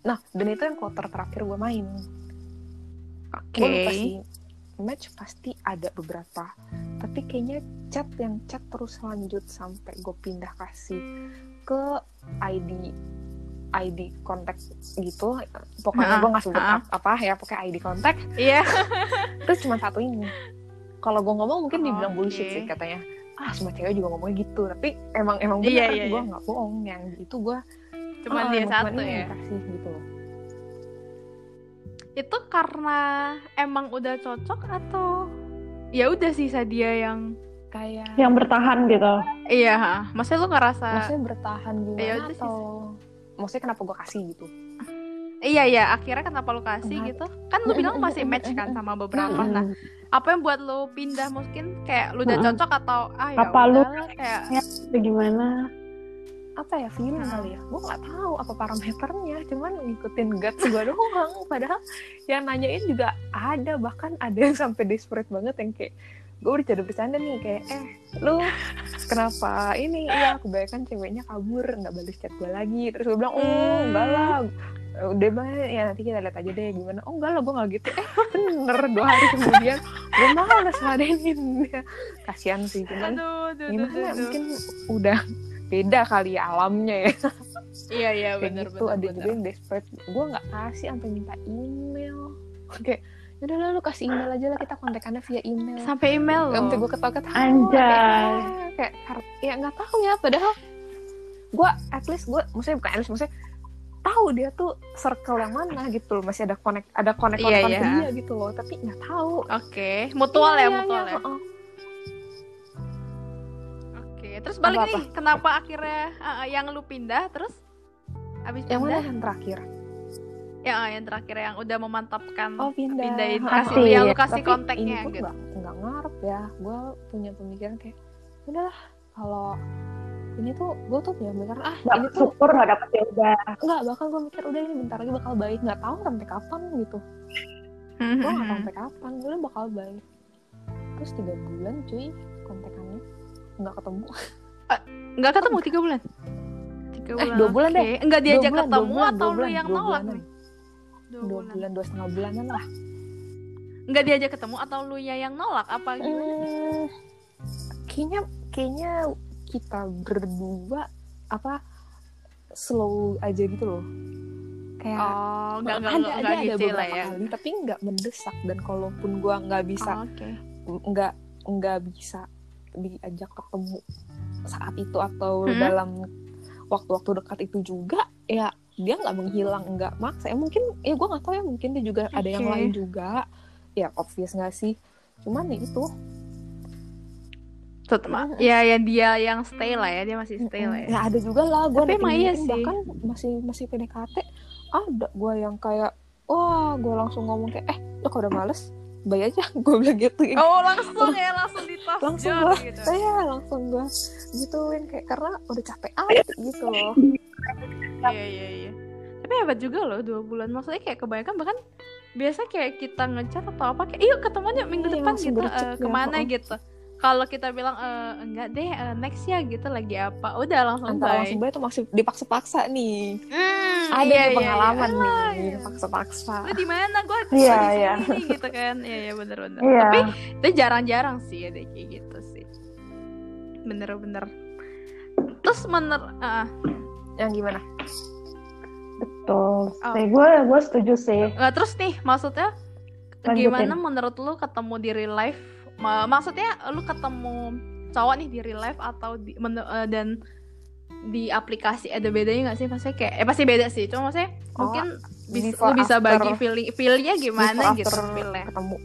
Speaker 3: nah dan itu yang quarter terakhir gue main.
Speaker 1: Oke.
Speaker 3: lupa sih match pasti ada beberapa tapi kayaknya chat yang chat terus lanjut sampai gue pindah kasih ke ID ID kontak gitu pokoknya
Speaker 1: Ha-ha,
Speaker 3: gue nggak sebut ap- apa ya pokoknya ID kontak
Speaker 1: Iya.
Speaker 3: terus cuma satu ini kalau gue ngomong mungkin dibilang
Speaker 1: Oke.
Speaker 3: bullshit sih katanya ah semua cewek juga ngomongnya gitu tapi emang emang
Speaker 1: Iya,
Speaker 3: benar
Speaker 1: iya,
Speaker 3: gue
Speaker 1: iya.
Speaker 3: nggak bohong yang itu gue
Speaker 1: Cuman
Speaker 3: ah,
Speaker 1: dia satu ya.
Speaker 3: dikasih gitu loh
Speaker 1: Itu karena emang udah cocok atau ya udah sisa dia yang
Speaker 3: kayak
Speaker 2: yang bertahan gitu
Speaker 1: iya, maksudnya lu ngerasa
Speaker 3: maksudnya bertahan
Speaker 1: Ya
Speaker 3: gimana
Speaker 1: sih.
Speaker 3: atau maksudnya kenapa gue kasih gitu
Speaker 1: Iya iya akhirnya kenapa lu kasih
Speaker 3: Kenapa?
Speaker 1: gitu? Kan lu bilang masih match kan sama beberapa. Nah, apa yang buat lu pindah mungkin kayak lu udah
Speaker 2: Mm-mm.
Speaker 1: cocok atau ah ya
Speaker 2: Apa lu-
Speaker 1: udahlah, kayak
Speaker 2: Itu gimana
Speaker 3: apa ya feeling
Speaker 1: Hmm.
Speaker 3: kali ya gue nggak tahu apa parameternya cuman ngikutin guts gue doang padahal yang nanyain juga ada bahkan ada yang sampai desperate banget yang kayak gue bercanda bercanda nih kayak eh lu kenapa ini? Ya kebanyakan ceweknya kabur nggak balas chat gue lagi. Terus gue bilang oh
Speaker 1: Hmm.
Speaker 3: enggak lah. Udah mah ya nanti kita lihat aja deh gimana. Oh enggak lah gue nggak gitu. Eh bener dua hari kemudian gue malas ladenin dia. Kasihan sih cuman
Speaker 1: aduh, aduh, aduh,
Speaker 3: gimana
Speaker 1: aduh, aduh.
Speaker 3: mungkin udah beda kali ya alamnya ya.
Speaker 1: Iya iya benar
Speaker 3: gitu ada
Speaker 1: benar.
Speaker 3: juga yang desperate. Gue nggak kasih sampai minta email. Kayak udah lah lu kasih email aja lah kita kontekannya via email
Speaker 1: Sampai email loh.
Speaker 3: sampai gue ketawa ketawa
Speaker 2: Anjay.
Speaker 3: kayak, kayak kar- ya nggak tahu ya padahal gue at least gue maksudnya bukan at least maksudnya tahu dia tuh circle yang mana gitu loh masih ada connect ada connect
Speaker 1: Iya,
Speaker 3: connect
Speaker 1: iya.
Speaker 3: ke dia gitu loh tapi nggak tahu
Speaker 1: Oke, mutual
Speaker 3: Iya,
Speaker 1: ya
Speaker 3: iya,
Speaker 1: mutual
Speaker 3: iya,
Speaker 1: ya.
Speaker 3: heeh.
Speaker 1: Oke, terus balik
Speaker 3: Apa-apa?
Speaker 1: nih, kenapa akhirnya uh, yang lu pindah terus abis
Speaker 3: yang mana
Speaker 1: pindah
Speaker 3: yang terakhir
Speaker 1: uh, yang terakhir yang udah memantapkan
Speaker 3: oh pindah
Speaker 1: pindahin kasih
Speaker 2: Kasih.
Speaker 1: yang lu kasih
Speaker 3: Tapi
Speaker 1: kontaknya
Speaker 3: ini pun
Speaker 1: gitu.
Speaker 3: nggak nggak ngarep ya gue punya pemikiran kayak udahlah kalau ini tuh gue tuh punya pemikiran ah
Speaker 2: nggak
Speaker 3: ini tuh
Speaker 2: syukur nggak dapet ya udah
Speaker 3: nggak bakal gue mikir udah ini bentar lagi bakal baik nggak tahu sampai kapan gitu gue nggak tahu sampai kapan gue bakal baik terus tiga bulan cuy kontekannya nggak ketemu
Speaker 1: Enggak ketemu tiga bulan. Tiga
Speaker 3: Eh, dua bulan
Speaker 1: oke.
Speaker 3: deh.
Speaker 1: Enggak diajak
Speaker 3: bulan,
Speaker 1: ketemu
Speaker 3: bulan,
Speaker 1: atau lu
Speaker 3: bulan,
Speaker 1: yang nolak nih? Dua,
Speaker 3: dua
Speaker 1: bulan.
Speaker 3: bulan dua setengah bulanan lah
Speaker 1: Enggak diajak ketemu atau lu ya yang nolak apa gimana?
Speaker 3: Hmm, kayaknya kayaknya kita berdua apa slow aja gitu loh kayak
Speaker 1: Oh, enggak enggak
Speaker 3: ada
Speaker 1: enggak,
Speaker 3: ada ada
Speaker 1: gitu
Speaker 3: beberapa
Speaker 1: lah ya.
Speaker 3: kali tapi nggak mendesak dan kalaupun gua nggak bisa
Speaker 1: Oh, Oke.
Speaker 3: nggak nggak bisa diajak ketemu saat itu atau
Speaker 1: Hmm.
Speaker 3: dalam waktu-waktu dekat itu juga ya dia nggak menghilang nggak maksa ya mungkin ya gue nggak tahu ya mungkin dia juga ada yang lain juga ya obvious nggak sih cuman ya itu
Speaker 1: Tetep,
Speaker 3: Mm-mm.
Speaker 1: ya yang dia yang stay lah ya, dia masih stay lah ya.
Speaker 3: ya ada juga lah gue
Speaker 1: Tapi emang iya sih.
Speaker 3: bahkan masih masih PDKT ada gue yang kayak wah gue langsung ngomong kayak eh lo kalau udah males bayar aja [laughs] gue bilang gitu
Speaker 1: Oh, langsung ya, langsung di tos
Speaker 3: Langsung gua.
Speaker 1: gitu.
Speaker 3: saya langsung gue gituin kayak karena udah capek aja gitu loh
Speaker 1: Iya, iya, iya. Tapi hebat juga loh dua bulan. Maksudnya kayak kebanyakan bahkan biasa kayak kita ngechat atau apa kayak, yuk ketemuan yuk minggu
Speaker 3: Iya,
Speaker 1: depan gitu,
Speaker 3: ya,
Speaker 1: ke mana
Speaker 3: heeh.
Speaker 1: gitu. Kalau kita bilang "Eh, enggak deh, eh, next ya gitu lagi apa, udah langsung
Speaker 3: antara
Speaker 1: bye.
Speaker 3: langsung bayar tuh masih dipaksa-paksa nih
Speaker 1: Hmm,
Speaker 3: ada
Speaker 1: iya,
Speaker 3: nih
Speaker 1: iya,
Speaker 3: pengalaman
Speaker 1: iya.
Speaker 3: nih
Speaker 1: iya.
Speaker 3: paksa-paksa
Speaker 1: Lu di mana? Gua
Speaker 2: Iya,
Speaker 1: di
Speaker 2: iya.
Speaker 1: sini gitu kan. Iya, iya bener-bener.
Speaker 2: iya
Speaker 1: Tapi itu jarang-jarang sih ada kayak gitu sih. Bener-bener. Terus mener ah,
Speaker 3: yang gimana
Speaker 2: betul
Speaker 1: Oh.
Speaker 2: Sih, gue gue setuju sih
Speaker 1: Nah, terus nih maksudnya
Speaker 2: Lanjutin.
Speaker 1: gimana menurut lu ketemu di real life? Ma- maksudnya lu ketemu cowok nih di real life atau di men- eh, dan di aplikasi ada bedanya nggak sih? Maksudnya kayak eh pasti beda sih. Cuma maksudnya
Speaker 3: Oh,
Speaker 1: mungkin
Speaker 3: before,
Speaker 1: lu bisa
Speaker 3: after.
Speaker 1: bagi feeling feelnya gimana gitu feelnya.
Speaker 3: ketemu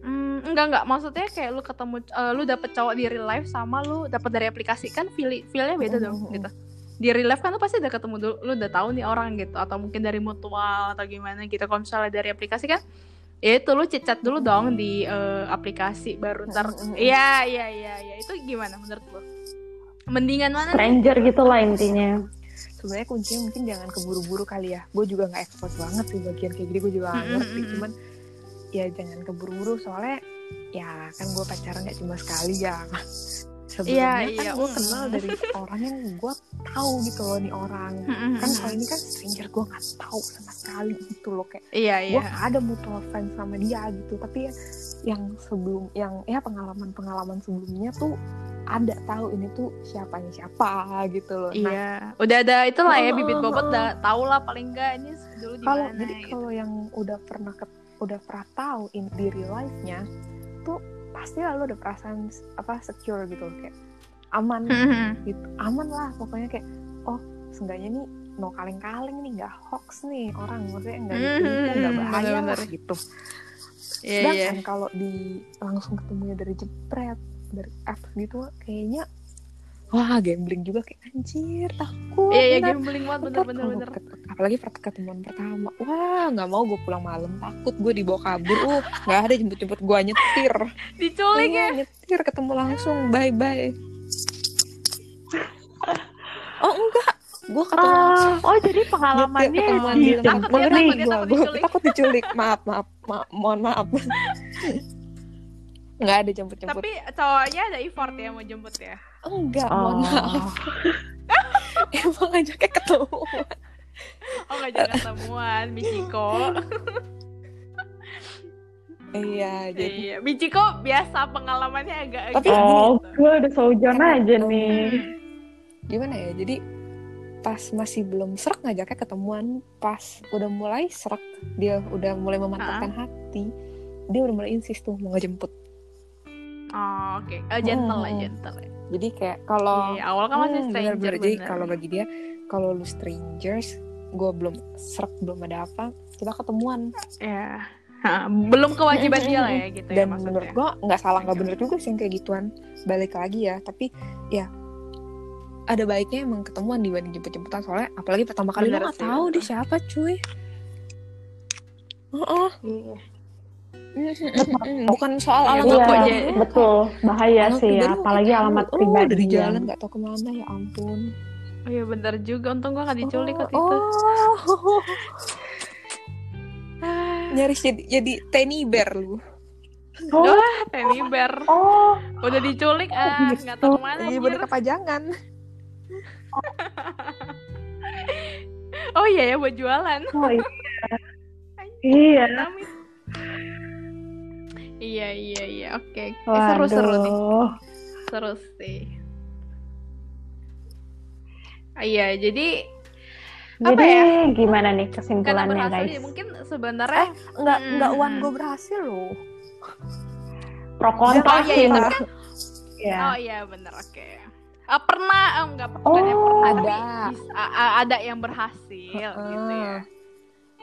Speaker 1: Hmm, enggak enggak maksudnya kayak lu ketemu eh, lu dapet cowok di real life sama lu dapet dari aplikasi kan feel feelnya beda dong
Speaker 3: Mhm.
Speaker 1: gitu. Di real life kan lu pasti udah ketemu dulu, lu udah tahu nih orang gitu atau mungkin dari mutual atau gimana gitu. Kalau misalnya dari aplikasi kan ya itu lu chat dulu dong di eh, aplikasi baru ntar iya iya iya iya itu gimana menurut lu? Mendingan mana? nih?
Speaker 2: stranger gitu lah intinya
Speaker 3: sebenarnya kuncinya mungkin jangan keburu-buru kali ya gue juga nggak expert banget di bagian kayak gini gue juga nggak ngerti
Speaker 1: mm-mm.
Speaker 3: cuman ya jangan keburu-buru soalnya ya kan gue pacaran gak cuma sekali ya sebelumnya
Speaker 1: iya.
Speaker 3: kan gue
Speaker 1: Mm.
Speaker 3: kenal dari orang yang gue tahu gitu loh nih orang kan kalau ini kan stranger gue nggak tahu sama sekali gitu loh kayak
Speaker 1: Iya,
Speaker 3: gue
Speaker 1: iya.
Speaker 3: gak ada mutual friends sama dia gitu tapi ya yang sebelum yang ya pengalaman pengalaman sebelumnya tuh ada tahu ini tuh siapanya siapa gitu loh nah
Speaker 1: Iya. Udah ada itulah ya
Speaker 3: Oh,
Speaker 1: bibit
Speaker 3: oh,
Speaker 1: bobot
Speaker 3: oh.
Speaker 1: udah tau lah paling enggak ini dulu di
Speaker 3: kalau jadi
Speaker 1: gitu.
Speaker 3: kalau yang udah pernah ke- udah pernah tahu in di real life-nya tuh pasti lalu ada perasaan apa secure gitu loh kayak aman
Speaker 1: Mhm. [laughs]
Speaker 3: gitu aman lah pokoknya kayak oh seenggaknya nih no kaleng-kaleng nih nggak hoax nih orang maksudnya nggak
Speaker 1: Mhm,
Speaker 3: ditipu nggak bahaya
Speaker 1: bener-bener.
Speaker 3: lah gitu
Speaker 1: iya.
Speaker 3: sedangkan kalau di langsung ketemunya dari jepret dari apps gitu kayaknya wah gambling juga kayak anjir takut
Speaker 1: Iya, iya gambling banget
Speaker 3: kalau
Speaker 1: bener.
Speaker 3: ket- apalagi pas ketemuan pertama. Wah nggak mau gue pulang malam takut gue dibawa kabur. Uh nggak ada jemput jemput gue nyetir.
Speaker 1: Diculik ya.
Speaker 3: Iya, nyetir ketemu langsung bye bye oh enggak. Gue ketemu langsung.
Speaker 2: Ah, oh jadi pengalamannya
Speaker 3: ketemuan di tempat
Speaker 1: Takut dia,
Speaker 2: nih.
Speaker 1: takut diculik.
Speaker 3: maaf maaf maaf mohon maaf. Nggak ada jemput jemput
Speaker 1: Tapi cowoknya ada effort ya mau jemput ya.
Speaker 3: Enggak mohon [laughs] [laughs]
Speaker 2: Oh.
Speaker 3: maaf emang ajaknya ketemu
Speaker 1: Oh jangan ketemuan, Michiko. [laughs]
Speaker 3: iya jadi
Speaker 1: Iya, Michiko biasa pengalamannya agak
Speaker 3: Tapi
Speaker 1: agak
Speaker 2: Oh,
Speaker 1: gitu.
Speaker 2: gue udah
Speaker 3: Karena-
Speaker 2: aja nih.
Speaker 3: gimana ya jadi pas masih belum serak ngajaknya ketemuan pas udah mulai serak dia udah mulai memantapkan hati dia udah mulai insist tuh mau ngejemput
Speaker 1: Oh, oke. Oh, gentle lah,
Speaker 3: Hmm.
Speaker 1: gentle ya.
Speaker 3: Jadi kayak kalau
Speaker 1: Iya, awal kan masih
Speaker 3: Hmm,
Speaker 1: stranger
Speaker 3: jadi
Speaker 1: bener.
Speaker 3: kalau bagi dia kalau lu strangers gue belum serak belum ada apa kita ketemuan
Speaker 1: ya. Ha, belum kewajiban dia lah ya [laughs] gitu ya
Speaker 3: dan
Speaker 1: maksudnya.
Speaker 3: menurut gue nggak salah nggak bener juga sih yang kayak gituan balik lagi ya tapi ya ada baiknya emang ketemuan dibanding jemput-jemputan soalnya apalagi pertama kali
Speaker 1: Bener
Speaker 3: lu nggak tahu
Speaker 1: bener.
Speaker 3: dia siapa cuy Heeh.
Speaker 2: Iya.
Speaker 3: Bukan soal
Speaker 1: Iya,
Speaker 3: alamat
Speaker 1: kok
Speaker 2: Iya,
Speaker 1: jadi-
Speaker 2: betul. Bahaya
Speaker 3: Alamat
Speaker 2: sih ya, apalagi alamat
Speaker 3: tahu.
Speaker 2: pribadi.
Speaker 3: oh, dari
Speaker 2: yang-
Speaker 3: jalan nggak tahu ke mana ya ampun
Speaker 1: Oh iya bener juga, untung gua gak diculik waktu
Speaker 3: oh,
Speaker 1: itu.
Speaker 3: oh. Nyaris jadi jadi teddy bear lu
Speaker 2: Oh,
Speaker 1: Wah, teddy bear.
Speaker 2: oh,
Speaker 1: Udah diculik, ah,
Speaker 2: gitu.
Speaker 1: nggak tahu ke mana.
Speaker 3: jadi
Speaker 1: anjir.
Speaker 3: boneka pajangan [laughs]
Speaker 1: Oh iya ya, buat jualan.
Speaker 2: oh iya. [laughs] Iya.
Speaker 1: Iya, iya, iya, oke. Eh, seru, seru nih. Seru sih. Ah, Iya, jadi Apa
Speaker 2: Jadi
Speaker 1: ya?
Speaker 2: gimana nih kesimpulannya
Speaker 1: berhasil
Speaker 2: guys?
Speaker 1: ya, mungkin sebenarnya
Speaker 3: nggak
Speaker 1: Hmm,
Speaker 3: nggak
Speaker 1: hmm.
Speaker 3: go berhasil loh
Speaker 2: Pro kontra
Speaker 1: Oh, iya,
Speaker 2: sih
Speaker 1: iya,
Speaker 2: menurut ya.
Speaker 1: Oh iya bener oke. Ah, pernah oh, enggak
Speaker 2: Oh,
Speaker 1: pernah
Speaker 3: ada.
Speaker 1: tapi bis- a- a- ada yang berhasil gitu ya.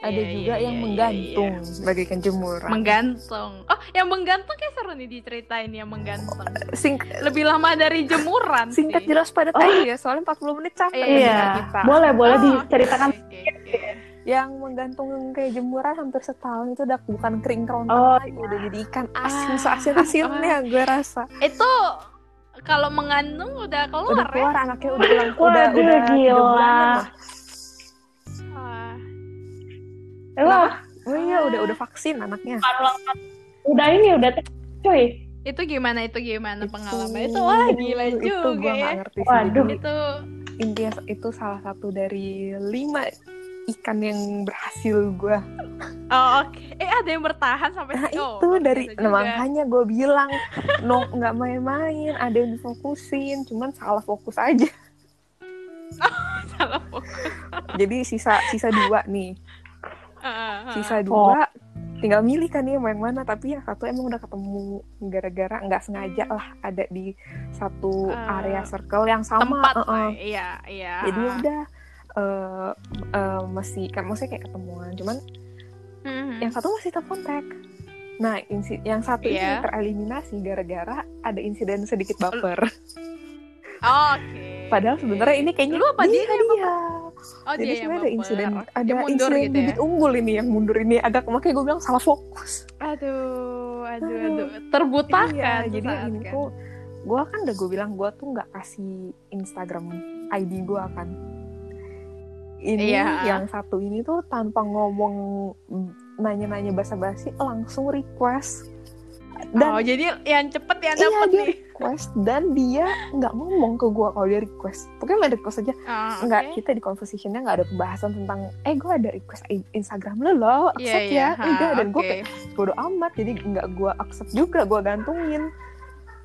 Speaker 3: Ada
Speaker 1: Iya,
Speaker 3: juga
Speaker 1: iya,
Speaker 3: yang
Speaker 1: iya,
Speaker 3: menggantung
Speaker 1: iya.
Speaker 3: bagaikan jemuran
Speaker 1: Menggantung. Oh, yang menggantung kayak seru nih diceritain yang menggantung.
Speaker 3: Sing-
Speaker 1: Lebih lama dari jemuran
Speaker 3: singkat
Speaker 1: sih.
Speaker 3: jelas pada
Speaker 2: Oh.
Speaker 3: tadi ya soalnya 40 menit capek
Speaker 1: Iya,
Speaker 2: Iya,
Speaker 3: kita
Speaker 2: boleh boleh
Speaker 1: Oh,
Speaker 2: diceritakan.
Speaker 1: oke, oke, oke.
Speaker 3: yang menggantung kayak jemuran hampir setahun itu udah bukan kering kerontang
Speaker 2: Oh,
Speaker 3: lagi udah jadi ikan asin
Speaker 1: Ah.
Speaker 3: seasin asinnya gue rasa
Speaker 1: Itu kalau mengandung udah keluar,
Speaker 3: udah keluar anaknya udah ulang udah udah
Speaker 2: gila. Eh, wah,
Speaker 3: oh iya udah udah vaksin anaknya
Speaker 2: udah ini udah cuy.
Speaker 1: Itu gimana itu gimana pengalaman itu? Wah, gila
Speaker 3: itu
Speaker 1: juga
Speaker 3: gue
Speaker 1: ya.
Speaker 3: nggak ngerti sih
Speaker 2: Waduh.
Speaker 1: Itu
Speaker 3: intinya itu salah satu dari lima ikan yang berhasil gue
Speaker 1: Oh oke. Eh ada yang bertahan sampai
Speaker 3: Nah
Speaker 1: sini. Oh,
Speaker 3: itu dari
Speaker 1: biasa
Speaker 3: nah, makanya gue bilang no nggak main-main ada yang difokusin cuman salah fokus aja [laughs]
Speaker 1: salah fokus.
Speaker 3: jadi sisa sisa dua nih sisa
Speaker 1: ah.
Speaker 3: dua tinggal milih kan dia mau yang mana tapi yang satu emang udah ketemu gara-gara nggak sengaja lah ada di satu
Speaker 1: Ah,
Speaker 3: area circle yang sama
Speaker 1: tempat
Speaker 3: uh-uh.
Speaker 1: lah. Iya, iya.
Speaker 3: jadi udah eh eh, masih kan maksudnya kayak ketemuan cuman
Speaker 1: Mhm.
Speaker 3: yang satu masih terkontak nah insi yang satu ini
Speaker 1: Iya.
Speaker 3: tereliminasi gara-gara ada insiden sedikit baper
Speaker 1: Oh, Oke.
Speaker 3: Padahal sebenarnya ini kayaknya
Speaker 1: Lu apa dia yang
Speaker 3: dia.
Speaker 1: Oh,
Speaker 3: Jadi sebenarnya ada insiden ada insiden
Speaker 1: gitu ya?
Speaker 3: bibit unggul ini yang mundur ini agak makanya gue bilang salah fokus.
Speaker 1: Aduh, aduh, aduh. Terbutakan.
Speaker 3: iya, jadi ini
Speaker 1: kan.
Speaker 3: tuh gue kan udah gue bilang gue tuh nggak kasih Instagram ID gue kan. Ini
Speaker 1: Iya.
Speaker 3: yang satu ini tuh tanpa ngomong nanya-nanya basa-basi langsung request dan
Speaker 1: oh, jadi yang cepet yang
Speaker 3: Iya,
Speaker 1: dapet
Speaker 3: dia
Speaker 1: nih.
Speaker 3: Request dan dia nggak ngomong ke gue kalau dia request pokoknya main request aja
Speaker 1: Ah,
Speaker 3: nggak
Speaker 1: oke.
Speaker 3: kita di conversationnya nggak ada pembahasan tentang eh gue ada request Instagram lo lo
Speaker 1: Iya,
Speaker 3: accept
Speaker 1: iya.
Speaker 3: ya
Speaker 1: Ha,
Speaker 3: enggak dan gue
Speaker 1: oke.
Speaker 3: kayak bodo amat jadi nggak gue accept juga gue gantungin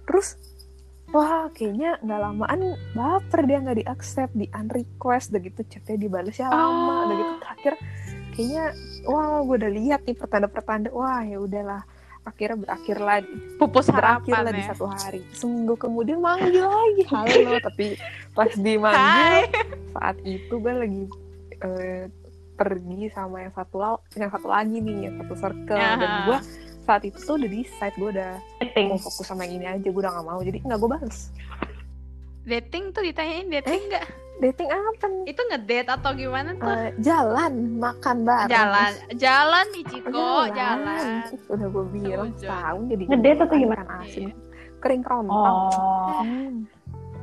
Speaker 3: terus wah kayaknya nggak lamaan baper dia nggak di accept di unrequest udah gitu chatnya dibalasnya lama
Speaker 1: Oh.
Speaker 3: udah gitu terakhir kayaknya wah gue udah lihat nih pertanda-pertanda wah ya udahlah akhirnya berakhir lah
Speaker 1: Pupus
Speaker 3: berakhir
Speaker 1: harapan
Speaker 3: lah di
Speaker 1: ya.
Speaker 3: satu hari seminggu kemudian manggil lagi halo [laughs] tapi pas
Speaker 1: Hai.
Speaker 3: dimanggil saat itu gue lagi eh, pergi sama yang satu yang satu lagi nih yang satu circle dan
Speaker 1: Aha.
Speaker 3: gue saat itu tuh udah di site gue udah
Speaker 2: Dating.
Speaker 3: mau fokus sama yang ini aja gue udah gak mau jadi nggak gue bales
Speaker 1: Dating tuh ditanyain dating
Speaker 3: Eh? Dating apa nih
Speaker 1: Itu ngedate atau gimana tuh?
Speaker 3: Eh, jalan makan bareng
Speaker 1: jalan, jalan nih Ciko, jalan.
Speaker 3: Ih, udah gue bilang setahun jadi
Speaker 2: Ngedate atau gimana?
Speaker 3: asin
Speaker 1: Iya.
Speaker 3: kering kerontang
Speaker 2: Oh.
Speaker 3: Hmm.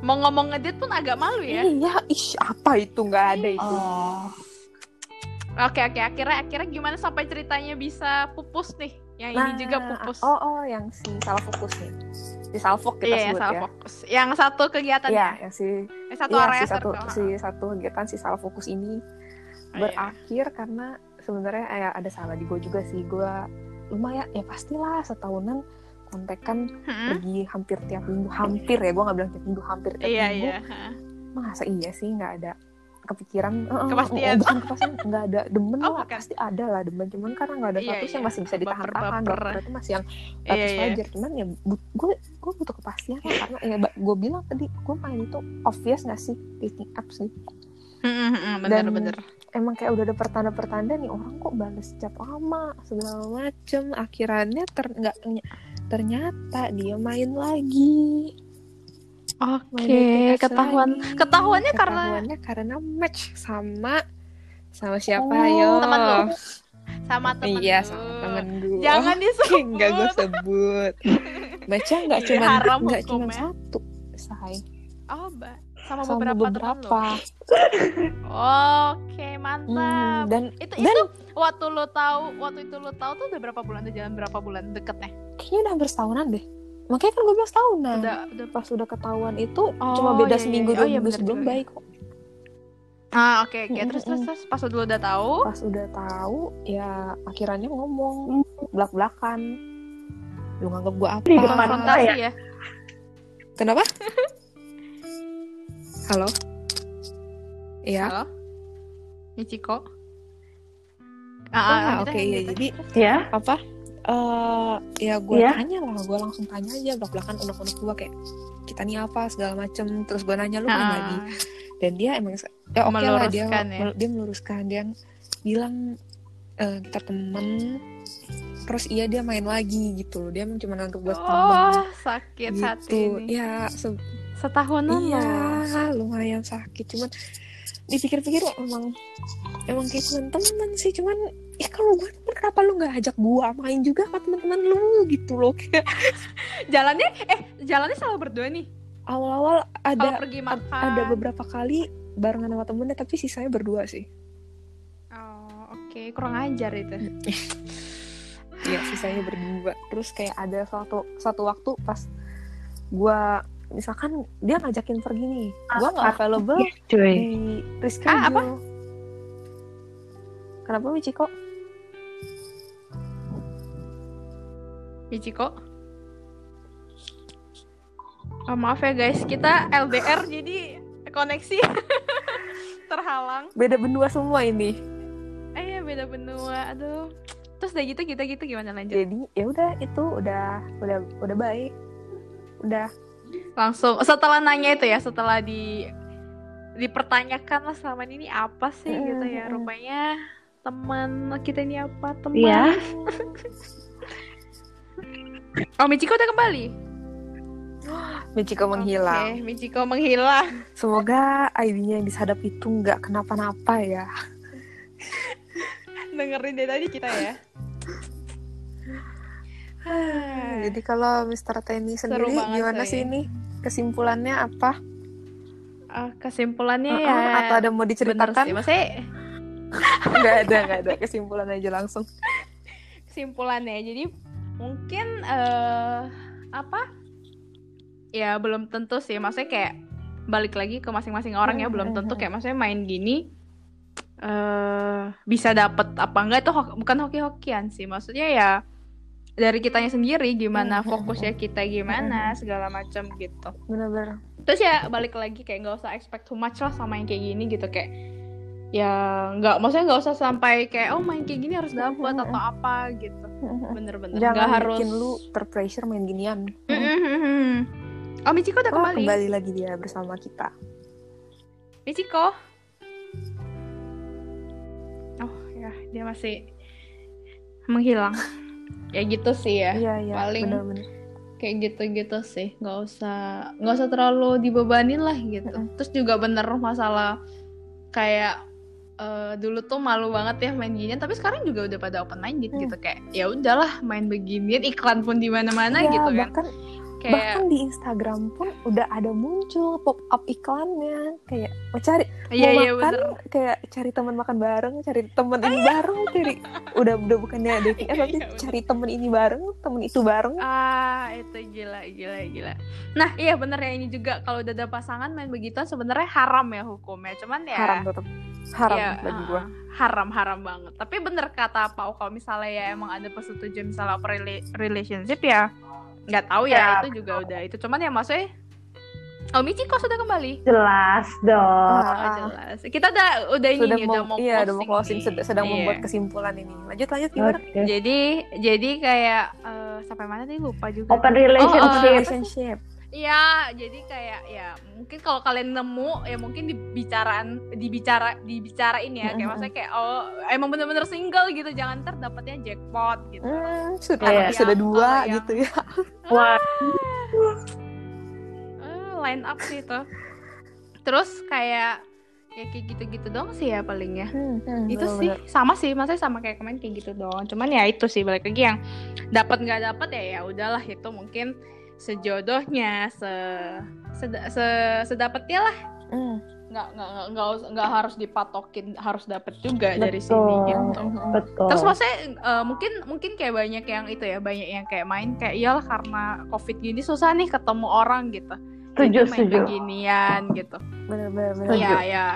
Speaker 1: Mau ngomong ngedate pun agak malu ya.
Speaker 3: iya ish apa itu nggak ada itu
Speaker 2: Oh.
Speaker 1: Oke oke akhirnya akhirnya gimana sampai ceritanya bisa pupus nih? Yang ini juga pupus.
Speaker 3: Oh, oh, yang si salah fokus nih. Si salfok kita
Speaker 1: yang
Speaker 3: sebut ya.
Speaker 1: fokus. Yang satu kegiatan
Speaker 3: Iya, yang si
Speaker 1: yang satu
Speaker 3: iya,
Speaker 1: area
Speaker 3: si satu si satu kegiatan si salah fokus ini
Speaker 1: Oh, iya.
Speaker 3: berakhir karena sebenarnya eh, ada salah di gue juga sih. Gue lumayan ya pastilah setahunan kontekan
Speaker 1: Hmm?
Speaker 3: pergi hampir tiap minggu hampir ya gue nggak bilang tiap minggu hampir tiap
Speaker 1: Iya
Speaker 3: minggu
Speaker 1: iya. ha.
Speaker 3: masa iya sih nggak ada kepikiran eh, eh,
Speaker 1: Kepastian.
Speaker 3: eh, bukan kepastian nggak ada demen [laughs]
Speaker 1: Oh,
Speaker 3: lah
Speaker 1: bukan.
Speaker 3: pasti ada lah demen cuman karena nggak ada
Speaker 1: Iya,
Speaker 3: status yang
Speaker 1: iya.
Speaker 3: masih bisa ditahan-tahan
Speaker 1: Baper-baper.
Speaker 3: baper itu masih yang
Speaker 1: Iya
Speaker 3: status
Speaker 1: iya.
Speaker 3: wajar cuman ya gue gue butuh kepastian lah karena ya gue bilang tadi gue main itu obvious nggak sih dating apps nih
Speaker 1: Hmm, hmm, hmm, bener
Speaker 3: Dan-
Speaker 1: bener.
Speaker 3: emang kayak udah ada pertanda-pertanda nih orang kok balas chat lama segala macem akhirnya ter nggak ternyata dia main lagi
Speaker 1: Oke,
Speaker 3: apps
Speaker 1: ketahuan
Speaker 3: lagi.
Speaker 1: ketahuannya karena
Speaker 3: ketahuannya karena match sama sama siapa
Speaker 2: Oh,
Speaker 3: yo
Speaker 1: teman lu. sama temen
Speaker 3: iya sama temen gue
Speaker 1: Jangan [laughs] disebut.
Speaker 3: nggak gue sebut matchnya nggak
Speaker 1: Iya,
Speaker 3: cuma
Speaker 1: haram
Speaker 3: nggak cuma satu say
Speaker 1: Oh, Mbak. Sama,
Speaker 3: sama
Speaker 1: beberapa,
Speaker 3: beberapa,
Speaker 1: temen lu. Oke, mantap.
Speaker 3: Hmm, dan
Speaker 1: itu
Speaker 3: dan-
Speaker 1: itu waktu lu tahu, waktu itu lu tahu tuh udah berapa bulan udah jalan berapa bulan deketnya?
Speaker 3: kayaknya udah hampir setahunan deh makanya kan gue bilang setahunan
Speaker 1: Udah udah
Speaker 3: pas udah ketahuan itu
Speaker 1: Oh,
Speaker 3: cuma beda
Speaker 1: iya, iya,
Speaker 3: seminggu
Speaker 1: iya.
Speaker 3: dua
Speaker 1: Oh, iya,
Speaker 3: minggu
Speaker 1: bener
Speaker 3: sebelum baik kok
Speaker 1: Ah, oke oke. Terus terus
Speaker 3: Mm-mm.
Speaker 1: terus pas lu udah tahu,
Speaker 3: pas udah tahu ya akhirnya ngomong belak belakan lu nganggap gue apa
Speaker 2: Di depan
Speaker 1: konfrontasi ya.
Speaker 3: kenapa [laughs] halo Iya.
Speaker 1: Halo? Michiko?
Speaker 3: Ah,
Speaker 1: Ah,
Speaker 3: oke
Speaker 1: lanjut,
Speaker 3: iya
Speaker 1: lanjut.
Speaker 3: jadi
Speaker 2: Ya.
Speaker 3: apa eh ya gue
Speaker 2: Iya.
Speaker 3: tanya lah gue langsung tanya aja belak belakan unek unek gue kayak kita nih apa? segala macem. Terus gue nanya lu main
Speaker 1: Ah,
Speaker 3: lagi dan dia emang ya oke lah dia
Speaker 1: ya.
Speaker 3: dia meluruskan. Dia bilang eh, kita temen. Terus iya dia main lagi gitu loh. Dia emang cuma nganggep gue temen.
Speaker 1: Oh, sakit
Speaker 3: gitu.
Speaker 1: hati ini.
Speaker 3: ya se-
Speaker 1: Setahunan
Speaker 3: iya
Speaker 1: loh.
Speaker 3: lumayan sakit. Cuman dipikir-pikir emang emang kayak cuman temen sih cuman ya kalau gue temen kenapa lu nggak ajak gua main juga sama teman-teman lu gitu loh kayak [laughs]
Speaker 1: Jalannya eh jalannya selalu berdua nih.
Speaker 3: awal-awal ada
Speaker 1: pergi makan.
Speaker 3: ada beberapa kali barengan sama temennya tapi sisanya berdua sih
Speaker 1: Oh, oke, kurang ajar itu.
Speaker 3: Iya sisanya berdua terus kayak ada suatu suatu waktu pas gua misalkan dia ngajakin pergi nih gua nggak available
Speaker 2: Cuy.
Speaker 3: di reschedule
Speaker 1: Ah, apa?
Speaker 3: kenapa Michiko
Speaker 1: Michiko? Oh, maaf ya guys, kita LDR jadi koneksi [laughs] terhalang.
Speaker 3: beda benua semua ini
Speaker 1: Eh ya beda benua, aduh. Terus udah gitu gitu gitu gimana lanjut?
Speaker 3: jadi ya udah itu udah udah udah baik udah
Speaker 1: Langsung setelah nanya itu ya, setelah di dipertanyakan lah selama ini apa sih
Speaker 3: Mm,
Speaker 1: gitu ya. Rupanya teman kita ini apa? Teman.
Speaker 2: Iya. [laughs]
Speaker 1: Oh, Michiko udah kembali.
Speaker 3: Michiko menghilang
Speaker 1: Oke, Michiko menghilang.
Speaker 3: semoga ID-nya yang disadap itu nggak kenapa-napa ya [laughs]
Speaker 1: Dengerin dari tadi kita ya.
Speaker 3: jadi kalau Mr. Tenny sendiri gimana sih ini kesimpulannya apa?
Speaker 1: Ah, kesimpulannya
Speaker 3: Uh-uh,
Speaker 1: ya
Speaker 3: atau ada mau
Speaker 1: bener
Speaker 3: diceritakan?
Speaker 1: sih. Maksudnya [laughs]
Speaker 3: nggak ada nggak ada. Kesimpulan aja langsung.
Speaker 1: Kesimpulannya jadi mungkin eh apa? Ya belum tentu sih. Maksudnya kayak balik lagi ke masing-masing orang ya
Speaker 3: Hmm,
Speaker 1: belum
Speaker 3: hmm,
Speaker 1: tentu
Speaker 3: hmm.
Speaker 1: kayak maksudnya main gini eh bisa dapet apa enggak. Itu ho- bukan hoki-hokian sih. Maksudnya ya dari kitanya sendiri gimana
Speaker 3: Hmm, hmm,
Speaker 1: fokusnya kita gimana segala macam gitu.
Speaker 3: Bener-bener.
Speaker 1: Terus ya balik lagi kayak nggak usah expect too much lah sama yang kayak gini gitu kayak ya nggak maksudnya nggak usah sampai kayak oh main kayak gini harus dapet atau apa gitu. Bener-bener nggak
Speaker 3: jangan
Speaker 1: harus
Speaker 3: bikin lu terpressure main ginian.
Speaker 1: Oh Michiko udah
Speaker 3: Oh,
Speaker 1: kembali.
Speaker 3: kembali lagi dia bersama kita.
Speaker 1: Michiko. Oh ya dia masih menghilang. Ya gitu sih ya.
Speaker 3: iya iya
Speaker 1: paling-
Speaker 3: bener-bener
Speaker 1: Kayak gitu-gitu sih. Nggak usah nggak usah terlalu dibebanin lah gitu.
Speaker 3: Mm-mm.
Speaker 1: Terus juga bener masalah kayak eh, dulu tuh malu banget ya main ginian tapi sekarang juga udah pada open minded
Speaker 3: Hmm.
Speaker 1: gitu kayak ya udahlah main beginian iklan pun di mana-mana
Speaker 3: Iya,
Speaker 1: gitu kan
Speaker 3: bahkan
Speaker 1: kayak
Speaker 3: bahkan di Instagram pun udah ada muncul pop up iklannya. Kayak mau cari
Speaker 1: iya
Speaker 3: mau
Speaker 1: iya
Speaker 3: makan?
Speaker 1: bener.
Speaker 3: Kayak cari teman makan bareng cari temen ini bareng. Cari udah udah bukannya dating app tapi
Speaker 1: Iya,
Speaker 3: cari temen ini bareng temen itu bareng.
Speaker 1: Ah, itu gila, gila, gila. Nah, iya bener ya ini juga kalau udah ada pasangan main begituan sebenarnya haram ya hukumnya. Cuman ya
Speaker 3: haram tetap haram
Speaker 1: ya,
Speaker 3: bagi
Speaker 1: ah,
Speaker 3: gua.
Speaker 1: haram, haram banget. Tapi bener kata Pau kalau misalnya ya emang ada persetujuan misalnya relationship ya nggak tahu ya,
Speaker 2: Ya,
Speaker 1: itu juga udah itu. Cuman ya maksudnya Oh, Michi kok sudah kembali?
Speaker 2: Jelas dong.
Speaker 1: Oh,
Speaker 3: Ah.
Speaker 1: jelas. Kita udah udah ini
Speaker 3: sudah
Speaker 1: nih,
Speaker 3: mau,
Speaker 1: udah mau
Speaker 3: iya udah mau closing
Speaker 1: nih.
Speaker 3: sedang, sedang
Speaker 1: Iya.
Speaker 3: membuat kesimpulan ini lanjut lanjut gimana
Speaker 2: Oke.
Speaker 1: Jadi jadi kayak eh, sampai mana tadi lupa juga.
Speaker 2: Open
Speaker 1: tuh.
Speaker 2: relationship.
Speaker 1: Oh, eh,
Speaker 3: relationship
Speaker 1: Iya, jadi kayak ya mungkin kalau kalian nemu ya mungkin dibicaraan dibicara dibicarain ya kayak
Speaker 3: Mm-mm.
Speaker 1: maksudnya kayak oh emang bener-bener single gitu jangan ntar dapetnya jackpot gitu.
Speaker 3: hmm, sudah
Speaker 2: Iya.
Speaker 3: anaknya sudah
Speaker 1: Yang-
Speaker 3: dua
Speaker 1: yang-
Speaker 3: gitu ya [laughs]
Speaker 2: Wah,
Speaker 1: Eh, line up sih itu. Terus kayak ya kayak gitu-gitu dong sih ya paling ya.
Speaker 3: Hmm, hmm,
Speaker 1: itu
Speaker 3: bener-bener.
Speaker 1: sih sama sih maksudnya sama kayak kemarin kayak gitu doang cuman ya itu sih balik lagi yang dapat nggak dapat ya ya udahlah itu mungkin sejodohnya se sed- se sedapetnya lah
Speaker 3: Hmm,
Speaker 1: nggak nggak nggak nggak us- nggak harus dipatokin harus dapet juga dari
Speaker 2: Betul.
Speaker 1: sini gitu
Speaker 2: betul.
Speaker 1: terus maksudnya eh, mungkin mungkin kayak banyak yang itu ya banyak yang kayak main kayak iyalah karena covid gini susah nih ketemu orang gitu
Speaker 2: Setuju,
Speaker 1: main
Speaker 2: setuju.
Speaker 1: beginian gitu
Speaker 3: bener-bener bener.
Speaker 1: Iya ya.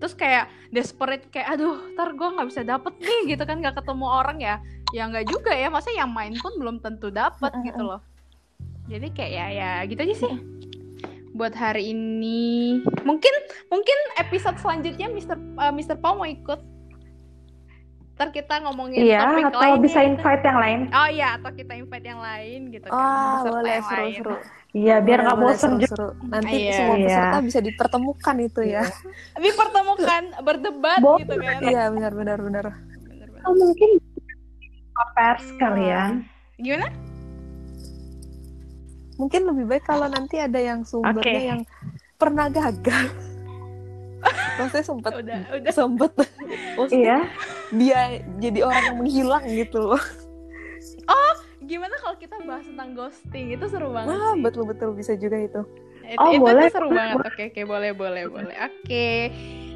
Speaker 1: Terus kayak desperate kayak aduh, ntar gue nggak bisa dapet nih gitu kan nggak ketemu orang ya. Ya nggak juga ya, masa yang main pun belum tentu dapet gitu loh. Jadi kayak ya ya gitu aja sih. Buat hari ini mungkin mungkin episode selanjutnya Mr. eh, Mr. Pau mau ikut. Ntar kita ngomongin
Speaker 2: Iya,
Speaker 1: topik
Speaker 2: atau
Speaker 1: lainnya
Speaker 2: bisa
Speaker 1: gitu.
Speaker 2: invite yang lain.
Speaker 1: Oh iya, atau kita invite yang lain gitu kan.
Speaker 3: Wah,
Speaker 1: peserta
Speaker 3: boleh
Speaker 1: lain.
Speaker 3: seru-seru.
Speaker 2: Iya, biar nggak bosan
Speaker 3: seru-seru. Nanti
Speaker 1: Iya.
Speaker 3: semua
Speaker 2: Iya.
Speaker 3: peserta bisa dipertemukan itu ya.
Speaker 1: Dipertemukan, berdebat
Speaker 2: Boleh.
Speaker 1: gitu kan.
Speaker 3: Iya, benar-benar benar.
Speaker 1: Bener-bener.
Speaker 2: Oh, mungkin pers kali ya.
Speaker 1: Gimana?
Speaker 3: Mungkin lebih baik kalau nanti ada yang sumbernya
Speaker 2: Oke.
Speaker 3: yang pernah gagal. Maksudnya sempet [laughs]
Speaker 1: Udah, udah.
Speaker 3: sempet maksudnya
Speaker 2: Iya.
Speaker 3: dia jadi orang yang menghilang gitu loh.
Speaker 1: Gimana kalau kita bahas tentang ghosting? Itu seru banget
Speaker 3: Wah,
Speaker 1: sih.
Speaker 3: betul-betul bisa juga itu.
Speaker 1: Itu,
Speaker 2: Oh,
Speaker 1: itu,
Speaker 2: boleh,
Speaker 1: itu seru
Speaker 2: boleh,
Speaker 1: banget. Oke, oke, boleh, boleh, boleh. Oke.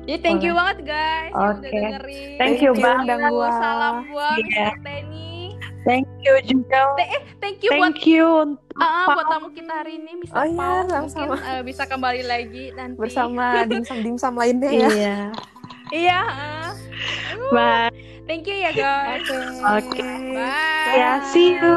Speaker 1: Jadi thank you banget guys yang udah
Speaker 2: Oke.
Speaker 1: dengerin.
Speaker 2: Thank you
Speaker 3: banget.
Speaker 1: Salam buat
Speaker 2: Iya.
Speaker 1: Mr.
Speaker 2: Thank you juga.
Speaker 1: Thank you buat
Speaker 2: Thank you.
Speaker 1: ah,
Speaker 2: Pau.
Speaker 1: buat tamu kita hari ini Mr.
Speaker 3: Oh iya, sama-sama.
Speaker 1: Mungkin eh, bisa kembali lagi nanti.
Speaker 3: Bersama [laughs] dimsum-dimsum lainnya ya.
Speaker 2: Iya.
Speaker 1: Iya. Uh,
Speaker 2: Bye.
Speaker 1: Thank you ya guys.
Speaker 3: Oke.
Speaker 2: Oke.
Speaker 1: Bye.
Speaker 2: Ya, see you.